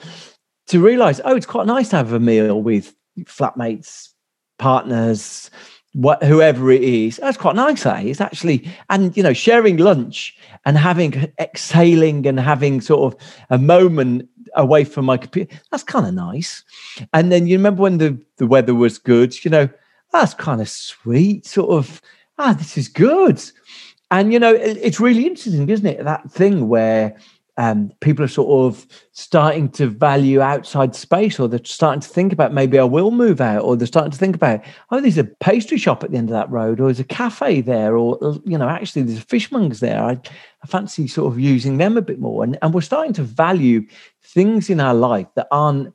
to realize, oh, it's quite nice to have a meal with flatmates, partners, what whoever it is. That's quite nice, eh? It's actually and you know, sharing lunch and having exhaling and having sort of a moment away from my computer. That's kind of nice. And then you remember when the the weather was good, you know, that's kind of sweet, sort of. Ah, this is good. And you know, it, it's really interesting, isn't it? That thing where um, people are sort of starting to value outside space, or they're starting to think about maybe I will move out, or they're starting to think about oh, there's a pastry shop at the end of that road, or there's a cafe there, or you know, actually there's a fishmongers there. I, I fancy sort of using them a bit more, and and we're starting to value things in our life that aren't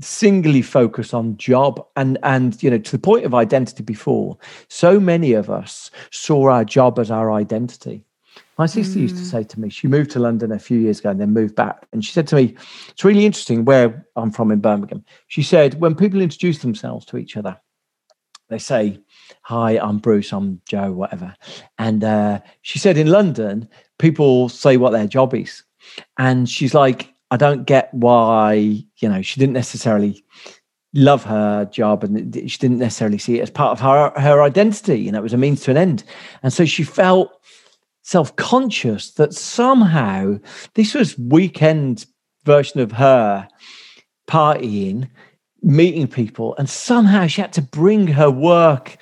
singly focus on job and and you know to the point of identity before so many of us saw our job as our identity my sister mm. used to hmm. say to me she moved to london a few years ago and then moved back and she said to me it's really interesting where i'm from in birmingham she said when people introduce themselves to each other they say hi i'm bruce i'm joe whatever and uh, she said in london people say what their job is and she's like I don't get why, you know, she didn't necessarily love her job and she didn't necessarily see it as part of her her identity. You know, it was a means to an end. And so she felt self-conscious that somehow this was weekend version of her partying meeting people and somehow she had to bring her work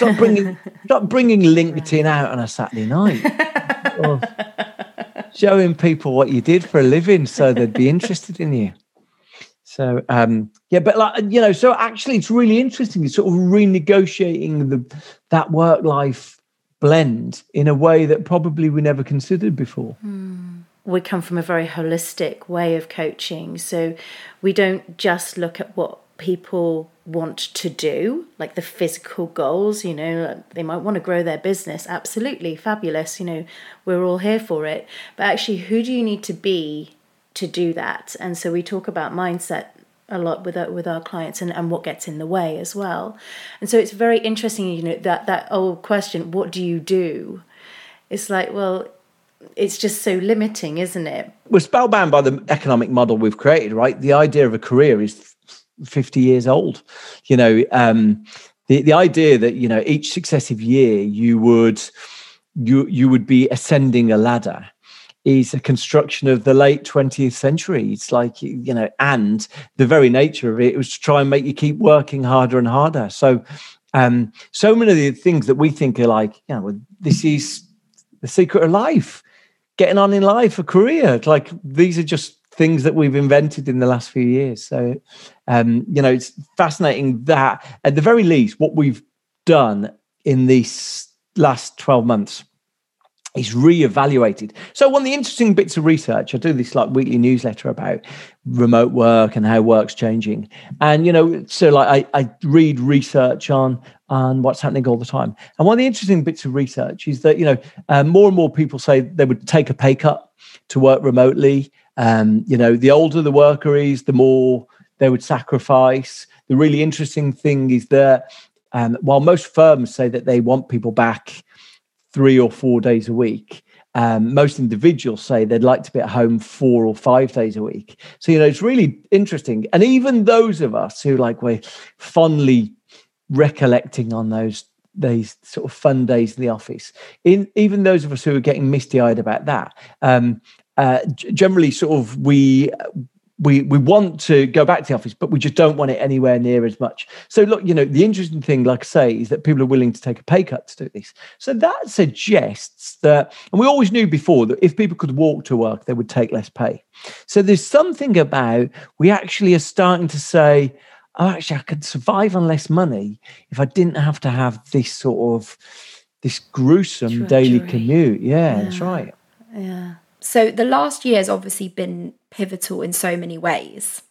not bringing not bringing linkedin out on a saturday night showing people what you did for a living so they'd be interested in you. So um, yeah, but like you know, so actually it's really interesting. It's sort of renegotiating the that work life blend in a way that probably we never considered before. Hmm. We come from a very holistic way of coaching, so we don't just look at what people want to do, like the physical goals, you know, they might want to grow their business. Absolutely fabulous. You know, we're all here for it. But actually, who do you need to be to do that? And so we talk about mindset a lot with our, with our clients and, and what gets in the way as well. And so it's very interesting, you know, that, that old question, what do you do? It's like, well, it's just so limiting, isn't it? We're spellbound by the economic model we've created, right? The idea of a career is 50 years old. You know, um, the, the idea that, you know, each successive year you would you you would be ascending a ladder is a construction of the late 20th century. It's like, you know, and the very nature of it was to try and make you keep working harder and harder. So, um, so many of the things that we think are like, you know, this is the secret of life, getting on in life, a career. Like these are just things that we've invented in the last few years. So, um, you know, it's fascinating that at the very least, what we've done in these last 12 months is re-evaluated. So one of the interesting bits of research, I do this like weekly newsletter about remote work and how work's changing. And you know, so like I, I read research on on what's happening all the time. And one of the interesting bits of research is that you know uh, more and more people say they would take a pay cut to work remotely. Um, you know, the older the worker is, the more they would sacrifice. The really interesting thing is that um, while most firms say that they want people back three or four days a week. Um, most individuals say they'd like to be at home four or five days a week. So, you know, it's really interesting. And even those of us who like we're fondly recollecting on those these sort of fun days in the office, in even those of us who are getting misty eyed about that, um, uh, generally sort of we we we want to go back to the office, but we just don't want it anywhere near as much. So look, you know, the interesting thing, like I say, is that people are willing to take a pay cut to do this. So that suggests that, and we always knew before that if people could walk to work, they would take less pay. So there's something about we actually are starting to say, oh, actually, I could survive on less money if I didn't have to have this sort of this gruesome daily commute. Yeah, yeah, that's right. Yeah. So the last year has obviously been pivotal in so many ways.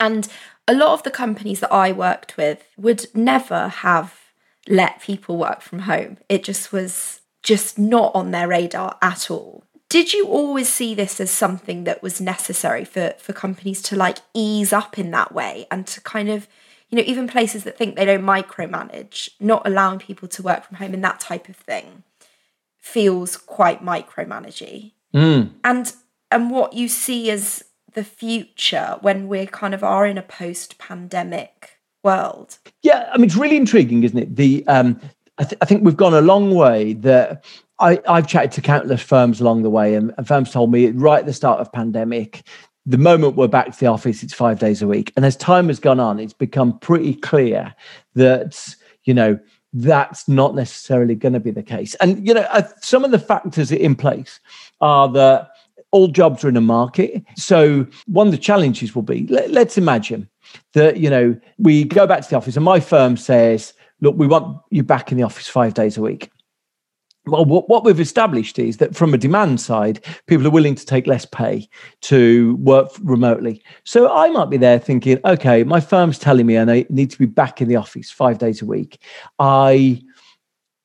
And a lot of the companies that I worked with would never have let people work from home. It just was just not on their radar at all. Did you always see this as something that was necessary for, for companies to like ease up in that way and to kind of, you know, even places that think they don't micromanage, not allowing people to work from home and that type of thing feels quite micromanagey. Mm. And and what you see as the future when we kind of are in a post-pandemic world. Yeah, I mean it's really intriguing, isn't it? The um, I, th- I think we've gone a long way. That I, I've chatted to countless firms along the way, and, and firms told me right at the start of pandemic, the moment we're back to the office, it's five days a week. And as time has gone on, it's become pretty clear that you know that's not necessarily going to be the case. And you know, uh, some of the factors in place are that all jobs are in a market. So one of the challenges will be let, let's imagine that you know we go back to the office and my firm says, look, we want you back in the office five days a week. Well, what, what we've established is that from a demand side, people are willing to take less pay to work remotely. So I might be there thinking, okay, my firm's telling me I need to be back in the office five days a week. I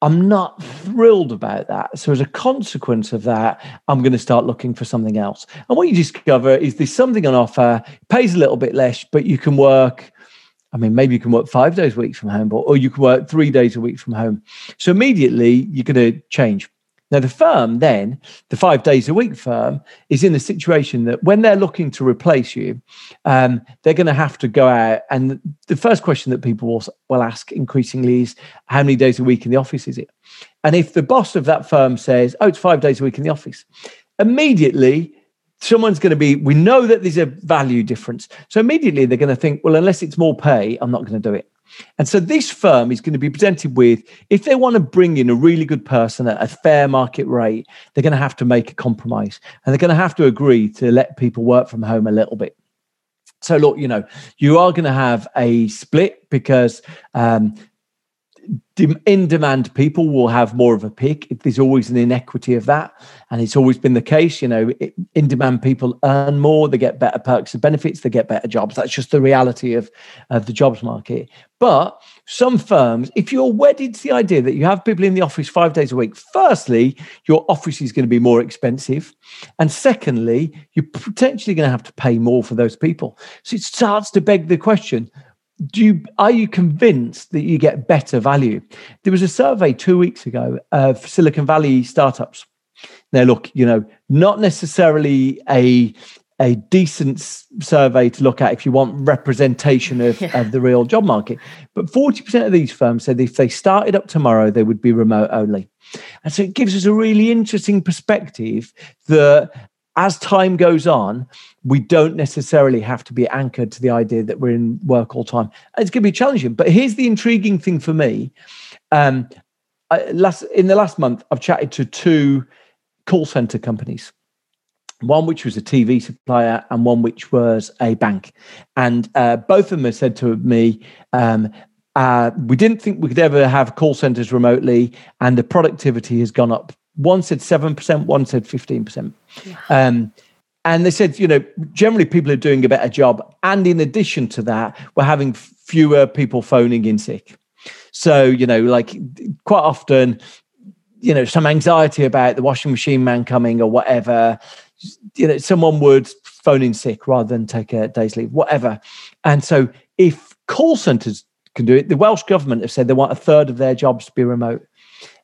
I'm not thrilled about that. So, as a consequence of that, I'm going to start looking for something else. And what you discover is there's something on offer, pays a little bit less, but you can work. I mean, maybe you can work five days a week from home, or you can work three days a week from home. So, immediately you're going to change. Now, the firm, then, the five days a week firm, is in the situation that when they're looking to replace you, um, they're going to have to go out. And the first question that people will, will ask increasingly is how many days a week in the office is it? And if the boss of that firm says, oh, it's five days a week in the office, immediately someone's going to be, we know that there's a value difference. So immediately they're going to think, well, unless it's more pay, I'm not going to do it. And so this firm is going to be presented with, if they want to bring in a really good person at a fair market rate, they're going to have to make a compromise and they're going to have to agree to let people work from home a little bit. So, look, you know, you are going to have a split because um, in demand people will have more of a pick. There's always an inequity of that. And it's always been the case. You know, in demand people earn more, they get better perks and benefits, they get better jobs. That's just the reality of, of the jobs market. But some firms, if you're wedded to the idea that you have people in the office five days a week, firstly, your office is going to be more expensive. And secondly, you're potentially going to have to pay more for those people. So it starts to beg the question do you are you convinced that you get better value there was a survey two weeks ago of silicon valley startups now look you know not necessarily a a decent survey to look at if you want representation of, yeah. of the real job market. But 40% of these firms said if they started up tomorrow, they would be remote only. And so it gives us a really interesting perspective that as time goes on, we don't necessarily have to be anchored to the idea that we're in work all time. It's going to be challenging. But here's the intriguing thing for me. Um, I, last in the last month, I've chatted to two call center companies. One which was a TV supplier and one which was a bank, and uh, both of them have said to me, um, uh, "We didn't think we could ever have call centers remotely, and the productivity has gone up one said 7%, one said 15%. Um, and they said, you know, generally people are doing a better job. And in addition to that, we're having fewer people phoning in sick. So, you know, like quite often, you know, some anxiety about the washing machine man coming or whatever, you know, someone would phone in sick rather than take a day's leave, whatever. And so if call centers can do it, the Welsh government have said they want a third of their jobs to be remote.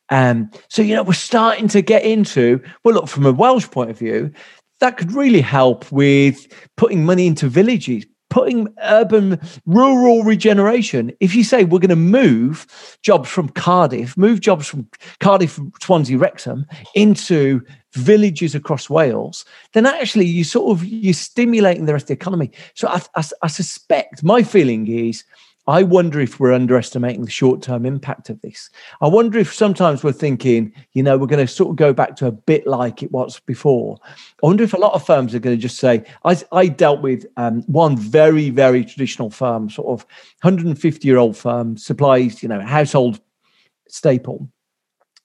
Um, so, you know, we're starting to get into, well, look, from a Welsh point of view, that could really help with putting money into villages, putting urban rural regeneration. If you say we're going to move jobs from Cardiff, move jobs from Cardiff, Swansea, Wrexham into villages across Wales, then actually you sort of you're stimulating the rest of the economy. So I, I, I suspect my feeling is I wonder if we're underestimating the short term impact of this. I wonder if sometimes we're thinking, you know, we're going to sort of go back to a bit like it was before. I wonder if a lot of firms are going to just say, I, I dealt with um, one very, very traditional firm, sort of 150 year old firm, supplies, you know, household staple.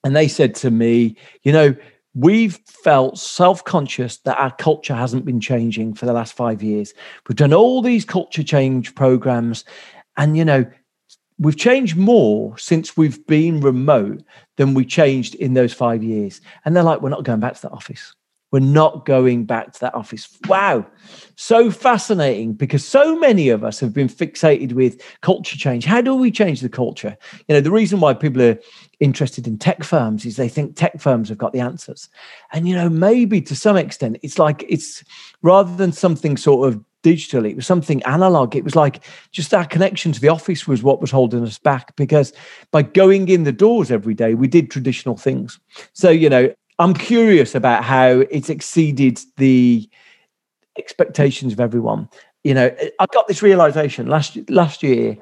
And they said to me, you know, we've felt self conscious that our culture hasn't been changing for the last five years. We've done all these culture change programs, and, you know, we've changed more since we've been remote than we changed in those five years. And they're like, we're not going back to the office. We're not going back to that office. Wow. So fascinating because so many of us have been fixated with culture change. How do we change the culture? You know, the reason why people are interested in tech firms is they think tech firms have got the answers. And, you know, maybe to some extent, it's like it's rather than something sort of digital. It was something analog. It was like just our connection to the office was what was holding us back because by going in the doors every day, we did traditional things. So, you know, I'm curious about how it's exceeded the expectations of everyone. You know, I got this realization last last year.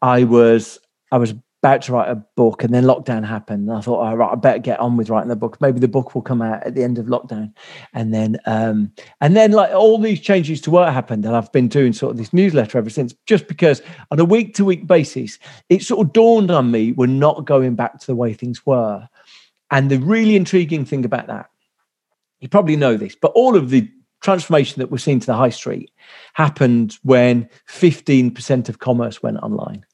I was I was about to write a book and then lockdown happened. And I thought, all right, I better get on with writing the book. Maybe the book will come out at the end of lockdown. And then um, and then like all these changes to work happened. And I've been doing sort of this newsletter ever since, just because on a week to week basis, it sort of dawned on me we're not going back to the way things were. And the really intriguing thing about that, you probably know this, but all of the transformation that we're seeing to the high street happened when 15% of commerce went online.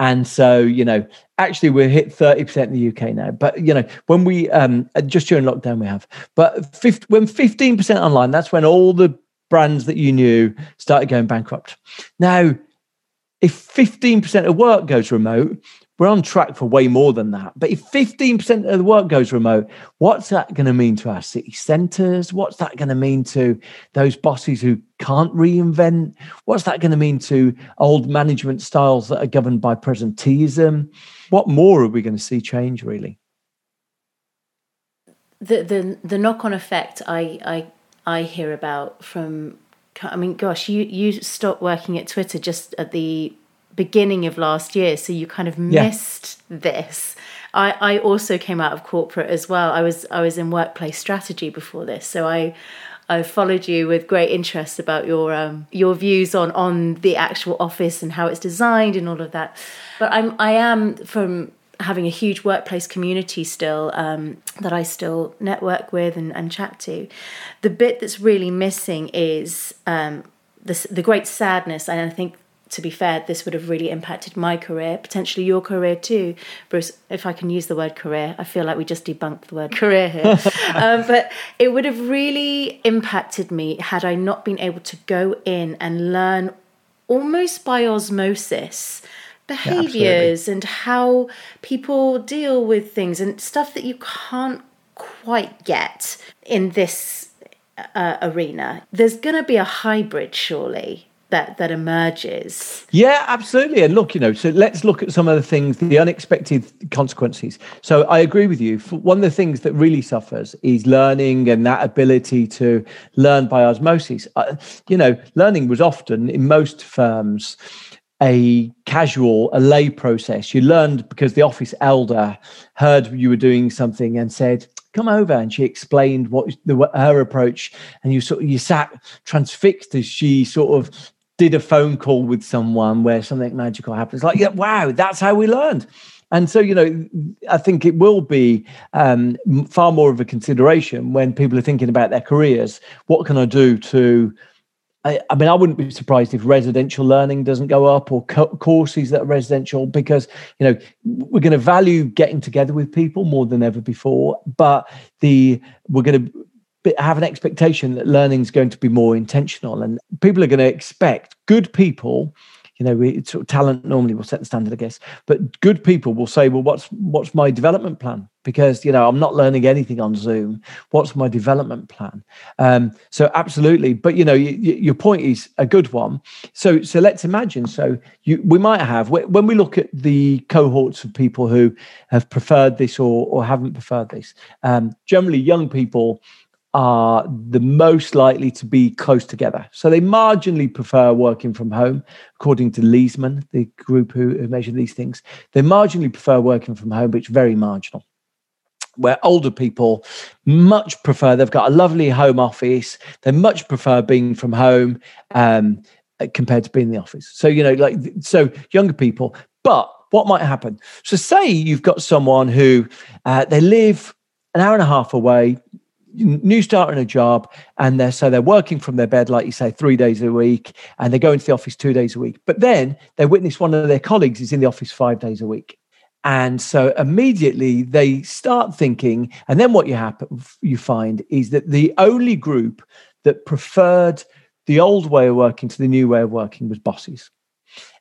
And so, you know, actually we're hit 30% in the UK now. But, you know, when we, um, just during lockdown we have, but 50, when 15% online, that's when all the brands that you knew started going bankrupt. Now, if 15% of work goes remote, we're on track for way more than that. But if 15% of the work goes remote, what's that going to mean to our city centres? What's that going to mean to those bosses who can't reinvent? What's that going to mean to old management styles that are governed by presenteeism? What more are we going to see change really? The the the knock on effect I I I hear about from I mean gosh you you stopped working at Twitter just at the beginning of last year, so you kind of missed yeah. this. I, I also came out of corporate as well. I was I was in workplace strategy before this, so I I followed you with great interest about your um, your views on on the actual office and how it's designed and all of that. But I'm I am from having a huge workplace community still um, that I still network with and, and chat to. The bit that's really missing is um, the the great sadness, and I think to be fair, this would have really impacted my career, potentially your career too, Bruce. If I can use the word career, I feel like we just debunked the word career here. um, but it would have really impacted me had I not been able to go in and learn almost by osmosis behaviors yeah, and how people deal with things and stuff that you can't quite get in this uh, arena, there's going to be a hybrid, surely that that emerges. Yeah, absolutely. And look, you know, so let's look at some of the things, the unexpected consequences. So I agree with you. One of the things that really suffers is learning and that ability to learn by osmosis. Uh, you know, learning was often in most firms a casual, a lay process. You learned because the office elder heard you were doing something and said, come over and she explained what the, her approach and you sort of you sat transfixed as she sort of did a phone call with someone where something magical happens. Like, yeah, wow, that's how we learned. And so, you know, I think it will be um, far more of a consideration when people are thinking about their careers. What can I do to? I, I mean, I wouldn't be surprised if residential learning doesn't go up or co- courses that are residential because, you know, we're going to value getting together with people more than ever before. But the we're going to have an expectation that learning is going to be more intentional and people are going to expect good people you know we, sort of talent normally will set the standard i guess but good people will say well what's what's my development plan? Because you know i'm not learning anything on zoom. What's my development plan? Um, so absolutely but you know y- y- your point is a good one. So so let's imagine so you we might have when we look at the cohorts of people who have preferred this or or haven't preferred this um, generally young people are the most likely to be close together. So they marginally prefer working from home, according to Leesman, the group who, who measure these things. They marginally prefer working from home, but it's very marginal. Where older people much prefer, they've got a lovely home office, they much prefer being from home um, compared to being in the office. So, you know, like, so younger people, but what might happen? So, say you've got someone who uh, they live an hour and a half away, new start in a job and they're so they're working from their bed like you say three days a week and they go into the office two days a week. But then they witness one of their colleagues is in the office five days a week. And so immediately they start thinking and then what you happen you find is that the only group that preferred the old way of working to the new way of working was bosses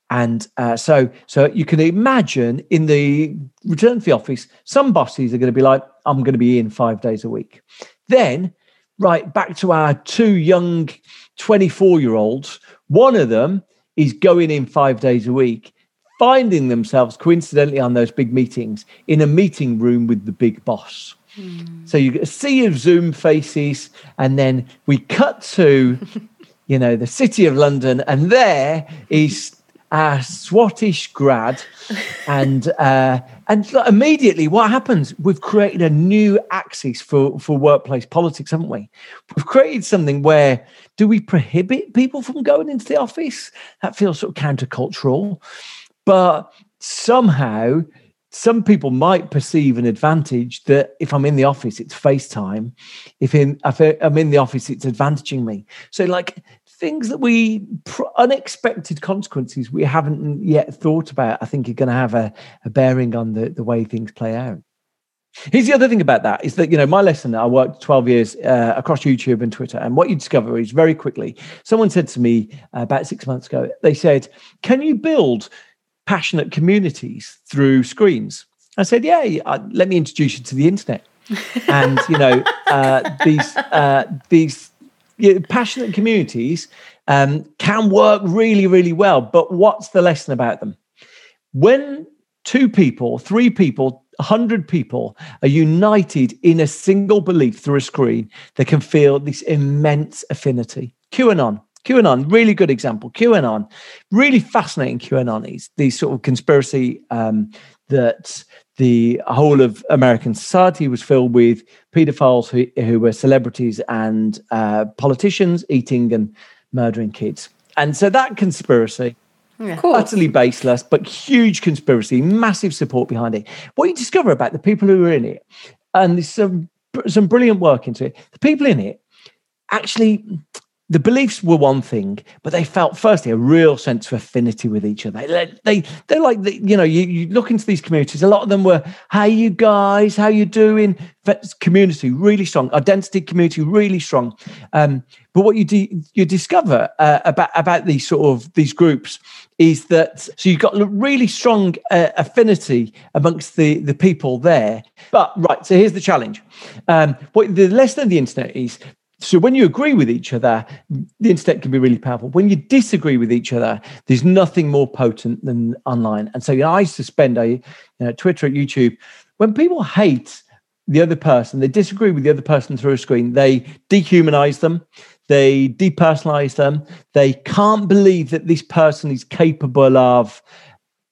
and uh, so, so you can imagine in the return to the office, some bosses are going to be like, "I'm going to be in five days a week." Then, right back to our two young 24 year olds, one of them is going in five days a week, finding themselves coincidentally on those big meetings in a meeting room with the big boss. Mm. So you get a sea of Zoom faces, and then we cut to, you know, the city of London, and there is a Scottish grad, and uh, and immediately what happens? We've created a new axis for for workplace politics, haven't we? We've created something where do we prohibit people from going into the office? That feels sort of countercultural, but somehow some people might perceive an advantage that if I'm in the office, it's FaceTime. If in if I'm in the office, it's advantaging me. So like things that we unexpected consequences we haven't yet thought about i think are going to have a, a bearing on the, the way things play out Here's the other thing about that is that, you know, my lesson, I worked 12 years uh, across YouTube and Twitter. And what you discover is very quickly, someone said to me uh, about six months ago, they said, Can you build passionate communities through screens? I said, Yeah, uh, let me introduce you to the internet. and, you know, uh, these, uh, these passionate communities um, can work really, really well. But what's the lesson about them? When two people, three people, 100 people are united in a single belief through a screen, they can feel this immense affinity. QAnon, QAnon, really good example. QAnon, really fascinating QAnon is these sort of conspiracy um, that the whole of American society was filled with paedophiles who, who were celebrities and uh, politicians eating and murdering kids. And so that conspiracy, yeah. utterly baseless, but huge conspiracy, massive support behind it. What you discover about the people who are in it, and there's some, some brilliant work into it, the people in it actually the beliefs were one thing, but they felt firstly a real sense of affinity with each other. They, they they're like the, you know you, you look into these communities. A lot of them were, "Hey, you guys, how you doing?" Community really strong, identity community really strong. Um, but what you do, you discover uh, about about these sort of these groups is that so you've got really strong uh, affinity amongst the the people there. But right, so here's the challenge. Um, what the lesson of the internet is so when you agree with each other, the internet can be really powerful. When you disagree with each other, there's nothing more potent than online. And so you know, I suspend, a you know, Twitter, at YouTube. When people hate the other person, they disagree with the other person through a screen, they dehumanize them, they depersonalize them, they can't believe that this person is capable of,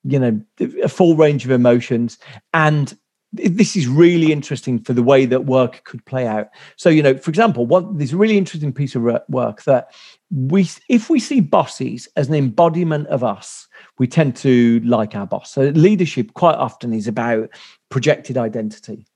you know, a full range of emotions. And this is really interesting for the way that work could play out. So, you know, for example, one this really interesting piece of work that we, if we see bosses as an embodiment of us, we tend to like our boss. So, leadership quite often is about projected identity.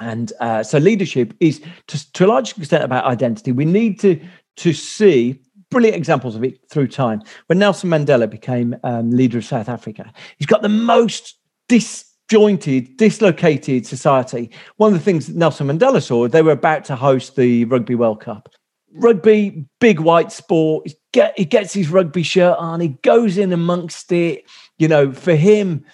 And uh, so, leadership is to, to a large extent about identity. We need to to see brilliant examples of it through time. When Nelson Mandela became um, leader of South Africa, he's got the most dis disjointed, dislocated society. One of the things that Nelson Mandela saw, they were about to host the Rugby World Cup. Rugby, big white sport. Get, he gets his rugby shirt on. He goes in amongst it. You know, for him,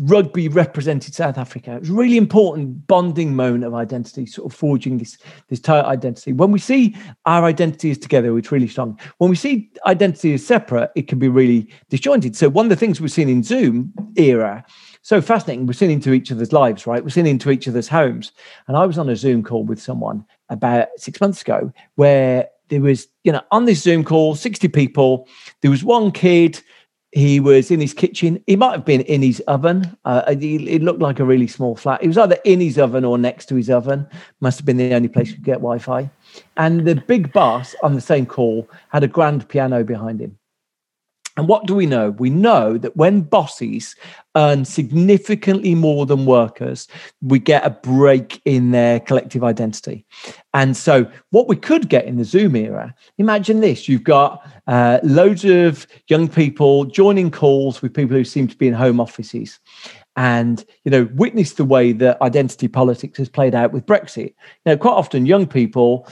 rugby represented South Africa. It was a really important bonding moment of identity, sort of forging this this tight identity. When we see our identity as together, it's really strong. When we see identity as separate, it can be really disjointed. So one of the things we've seen in Zoom era so fascinating. We're sitting into each other's lives, right? We're sitting into each other's homes. And I was on a Zoom call with someone about six months ago where there was, you know, on this Zoom call, 60 people, there was one kid. He was in his kitchen. He might have been in his oven. Uh, it looked like a really small flat. He was either in his oven or next to his oven. Must have been the only place you could get Wi Fi. And the big boss on the same call had a grand piano behind him. And what do we know? We know that when bosses earn significantly more than workers, we get a break in their collective identity. And so, what we could get in the Zoom era, imagine this you've got uh, loads of young people joining calls with people who seem to be in home offices and you know witness the way that identity politics has played out with brexit now quite often young people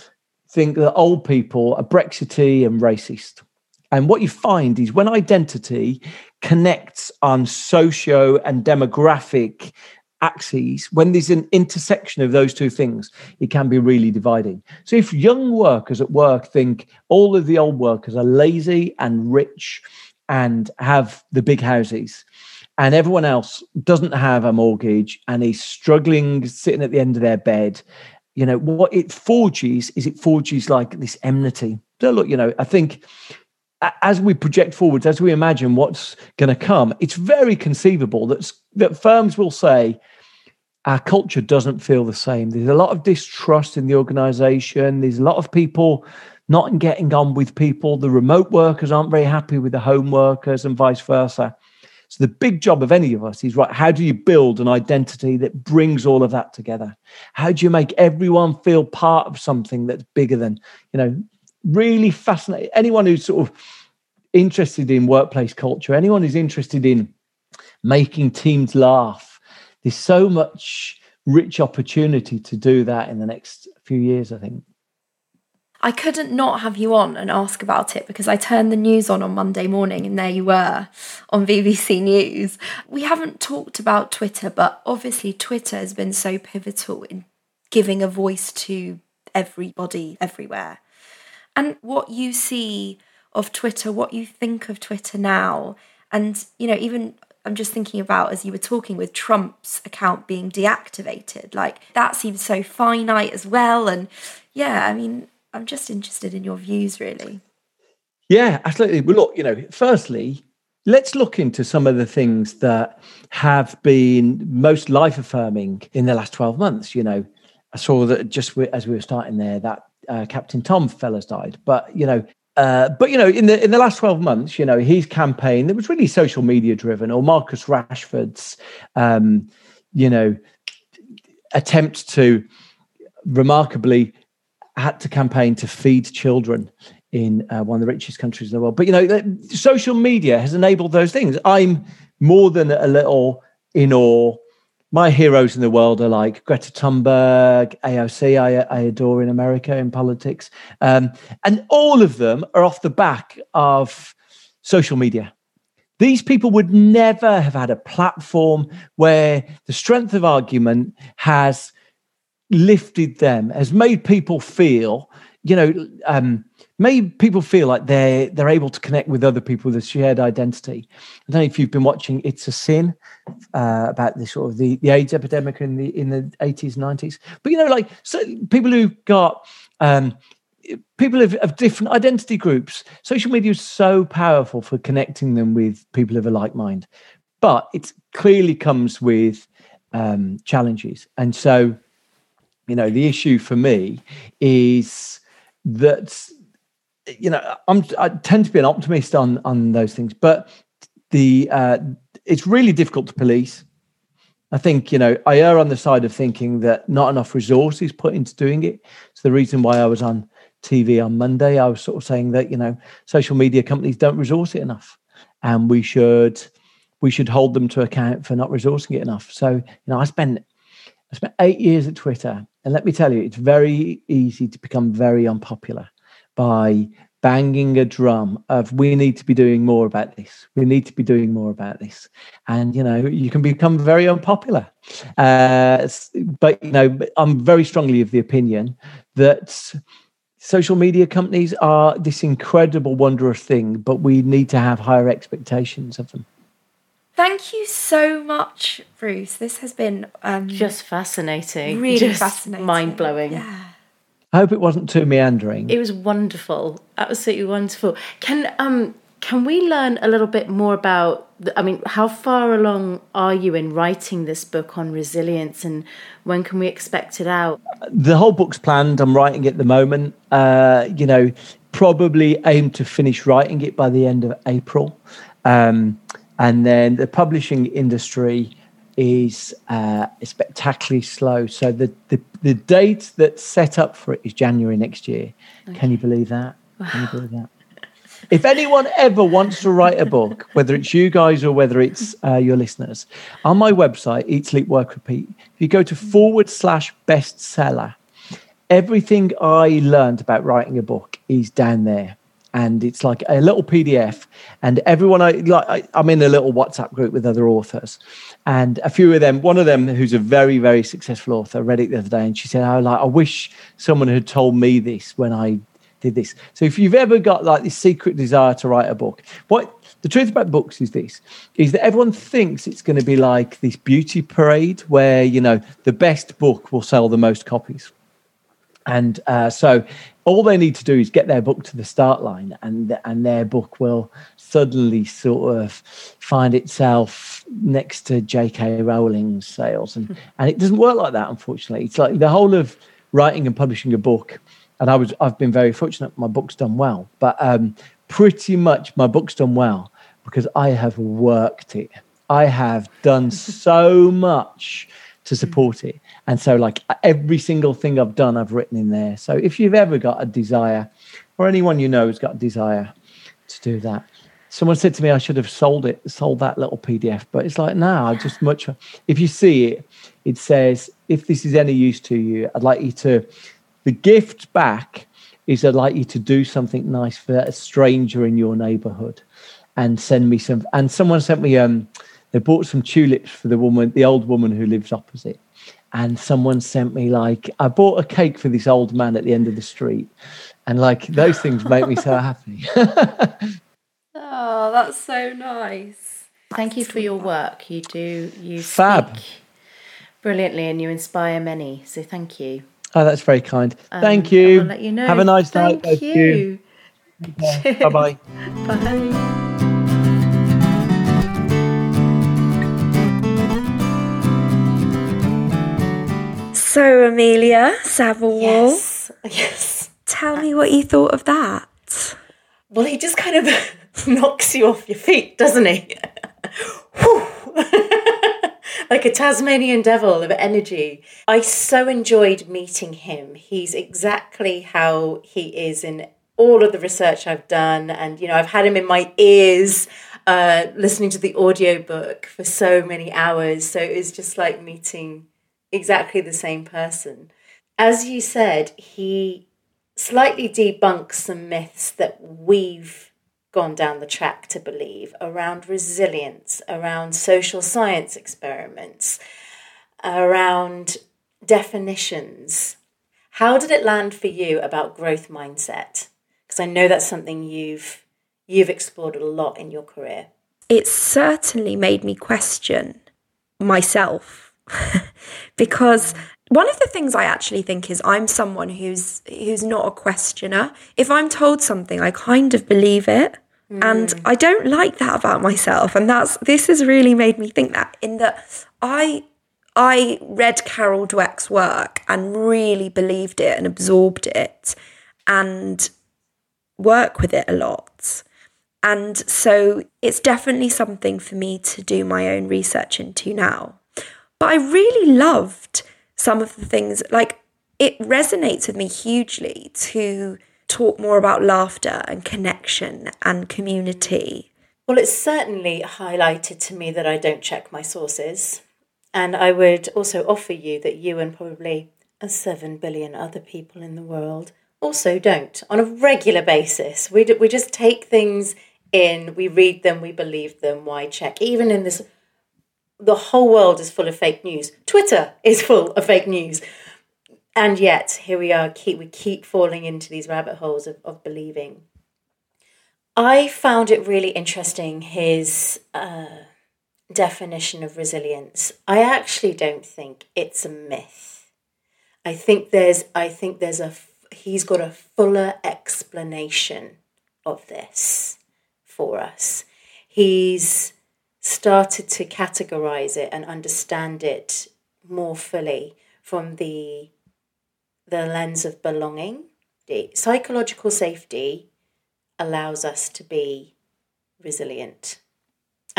think that old people are brexity and racist and what you find is when identity connects on socio and demographic axes, when there's an intersection of those two things, it can be really dividing. So if young workers at work think all of the old workers are lazy and rich and have the big houses, and everyone else doesn't have a mortgage and is struggling sitting at the end of their bed, you know, what it forges is it forges like this enmity. So look, you know, I think as we project forwards, as we imagine what's going to come, it's very conceivable that that firms will say our culture doesn't feel the same. There's a lot of distrust in the organization. There's a lot of people not getting on with people. The remote workers aren't very happy with the home workers, and vice versa. So the big job of any of us is right. How do you build an identity that brings all of that together? How do you make everyone feel part of something that's bigger than you know really fascinating. Anyone who's sort of interested in workplace culture, anyone who's interested in making teams laugh, there's so much rich opportunity to do that in the next few years, I think. I couldn't not have you on and ask about it because I turned the news on on Monday morning and there you were on BBC News. We haven't talked about Twitter, but obviously Twitter has been so pivotal in giving a voice to everybody everywhere and what you see of Twitter, what you think of Twitter now. And, you know, even I'm just thinking about as you were talking with Trump's account being deactivated, like that seems so finite as well. And yeah, I mean, I'm just interested in your views, really. Yeah, absolutely. Well, look, you know, firstly, let's look into some of the things that have been most life affirming in the last 12 months. You know, I saw that just as we were starting there, that uh, Captain Tom fella's died. But you know, uh, but you know, in the in the last twelve months, you know, his campaign that was really social media driven, or Marcus Rashford's, um, you know, attempt to remarkably had to campaign to feed children in uh, one of the richest countries in the world. But you know, social media has enabled those things. I'm more than a little in awe my heroes in the world are like Greta Thunberg, AOC, I, I adore in America in politics. Um, and all of them are off the back of social media. These people would never have had a platform where the strength of argument has lifted them, has made people feel, you know, um, made people feel like they're they're able to connect with other people with a shared identity. I don't know if you've been watching It's a Sin uh, about the sort of the, the AIDS epidemic in the in the eighties nineties, but you know, like so people who got um, people of, of different identity groups. Social media is so powerful for connecting them with people of a like mind, but it clearly comes with um, challenges, and so you know the issue for me is that you know, I'm I tend to be an optimist on on those things, but the uh, it's really difficult to police. I think you know I err on the side of thinking that not enough resources put into doing it. It's the reason why I was on TV on Monday. I was sort of saying that you know social media companies don't resource it enough, and we should we should hold them to account for not resourcing it enough. So you know I spent I spent eight years at Twitter, and let me tell you, it's very easy to become very unpopular by banging a drum of we need to be doing more about this we need to be doing more about this and you know you can become very unpopular uh, but you know i'm very strongly of the opinion that social media companies are this incredible wondrous thing but we need to have higher expectations of them Thank you so much, Bruce. This has been um, just fascinating, really just fascinating, mind blowing. Yeah. I hope it wasn't too meandering. It was wonderful, absolutely wonderful. Can um can we learn a little bit more about? I mean, how far along are you in writing this book on resilience, and when can we expect it out? The whole book's planned. I'm writing it at the moment. Uh, you know, probably aim to finish writing it by the end of April, um, and then the publishing industry is uh, spectacularly slow. So the, the, the date that's set up for it is January next year. Okay. Can you believe that? Wow. Can you believe that? If anyone ever wants to write a book, whether it's you guys or whether it's uh, your listeners, on my website, Eat, Sleep, Work, Repeat, if you go to forward slash bestseller, everything I learned about writing a book is down there and it's like a little PDF. And everyone, I like, I, I'm in a little WhatsApp group with other authors, and a few of them. One of them, who's a very very successful author, read it the other day, and she said, "I oh, like, I wish someone had told me this when I did this." So if you've ever got like this secret desire to write a book, what the truth about books is this is that everyone thinks it's going to be like this beauty parade where you know the best book will sell the most copies and uh, so all they need to do is get their book to the start line and and their book will suddenly sort of find itself next to J.K. Rowling's sales. And and it doesn't work like that unfortunately. It's like the whole of writing and publishing a book and I was I've been very fortunate my book's done well. But um, pretty much my book's done well because I have worked it. I have done so much to support it and so, like every single thing I've done, I've written in there. So, if you've ever got a desire, or anyone you know has got a desire to do that, someone said to me I should have sold it, sold that little PDF. But it's like, no, I just much. If you see it, it says, if this is any use to you, I'd like you to. The gift back is I'd like you to do something nice for a stranger in your neighborhood and send me some. And someone sent me, um, they bought some tulips for the woman, the old woman who lives opposite and someone sent me like I bought a cake for this old man at the end of the street, and like those things make me so happy. oh, that's so nice. Thank you for your work. You do you fab brilliantly, and you inspire many. So thank you. Oh, that's very kind. Um, thank you. let you know. Have a nice thank night. Thank you. you. Bye bye. So, Amelia Savile, yes, yes. Tell me what you thought of that. Well, he just kind of knocks you off your feet, doesn't he? like a Tasmanian devil of energy. I so enjoyed meeting him. He's exactly how he is in all of the research I've done. And, you know, I've had him in my ears uh, listening to the audiobook for so many hours. So it was just like meeting exactly the same person. As you said, he slightly debunks some myths that we've gone down the track to believe around resilience, around social science experiments, around definitions. How did it land for you about growth mindset? Because I know that's something you've you've explored a lot in your career. It certainly made me question myself because one of the things I actually think is I'm someone who's who's not a questioner. If I'm told something, I kind of believe it. Mm. And I don't like that about myself. And that's this has really made me think that in that I I read Carol Dweck's work and really believed it and absorbed it and work with it a lot. And so it's definitely something for me to do my own research into now. But I really loved some of the things, like it resonates with me hugely to talk more about laughter and connection and community. Well, it's certainly highlighted to me that I don't check my sources. And I would also offer you that you and probably a 7 billion other people in the world also don't on a regular basis. We, do, we just take things in, we read them, we believe them. Why check? Even in this, the whole world is full of fake news. Twitter is full of fake news. And yet, here we are, keep, we keep falling into these rabbit holes of, of believing. I found it really interesting his. Uh, definition of resilience. I actually don't think it's a myth. I think there's I think there's a he's got a fuller explanation of this for us. He's started to categorize it and understand it more fully from the the lens of belonging. The psychological safety allows us to be resilient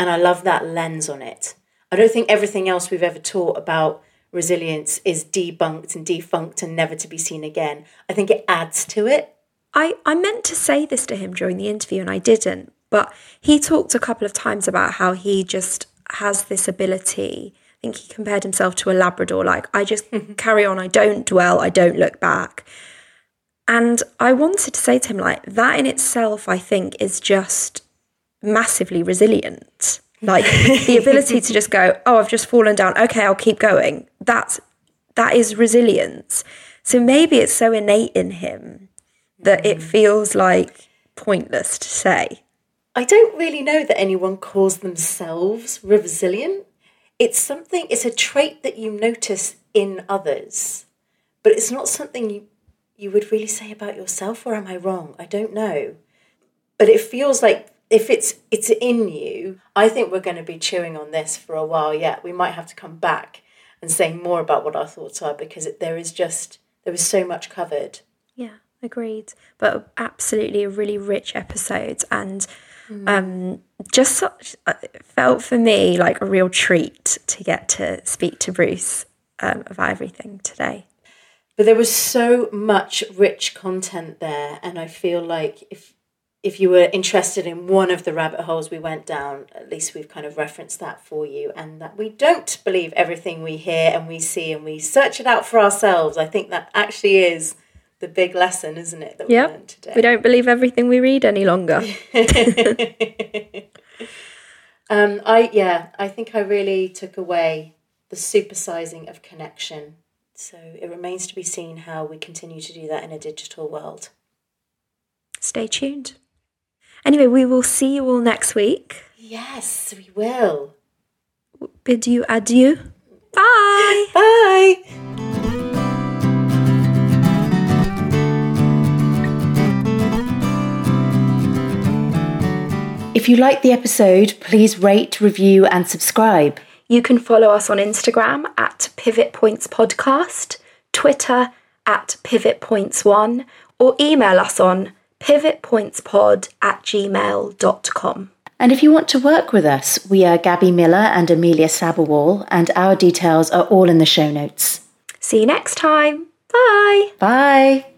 and I love that lens on it. I don't think everything else we've ever taught about resilience is debunked and defunct and never to be seen again. I think it adds to it. I, I meant to say this to him during the interview and I didn't, but he talked a couple of times about how he just has this ability. I think he compared himself to a Labrador, like, I just carry on, I don't dwell, I don't look back. And I wanted to say to him, like, that in itself, I think, is just massively resilient. Like the ability to just go, oh, I've just fallen down. Okay, I'll keep going. That's that is resilience. So maybe it's so innate in him that it mm. feels like pointless to say. I don't really know that anyone calls themselves resilient. It's something, it's a trait that you notice in others, but it's not something you, you would really say about yourself, or am I wrong? I don't know. But it feels like if it's it's in you, I think we're going to be chewing on this for a while yet. We might have to come back and say more about what our thoughts are because there is just there is so much covered. Yeah, agreed. But absolutely a really rich episode and mm. um, just such, uh, felt for me like a real treat to get to speak to Bruce um, about everything today. But there was so much rich content there, and I feel like if if you were interested in one of the rabbit holes we went down, at least we've kind of referenced that for you, and that we don't believe everything we hear and we see, and we search it out for ourselves. I think that actually is the big lesson, isn't it? That we learned today. We don't believe everything we read any longer. um, I yeah, I think I really took away the supersizing of connection. So it remains to be seen how we continue to do that in a digital world. Stay tuned. Anyway, we will see you all next week. Yes, we will. Bid you adieu. Bye. Bye. If you like the episode, please rate, review, and subscribe. You can follow us on Instagram at Pivot Points Podcast, Twitter at Pivot Points One, or email us on pivotpointspod at gmail.com. And if you want to work with us, we are Gabby Miller and Amelia Saberwall, and our details are all in the show notes. See you next time. Bye. Bye.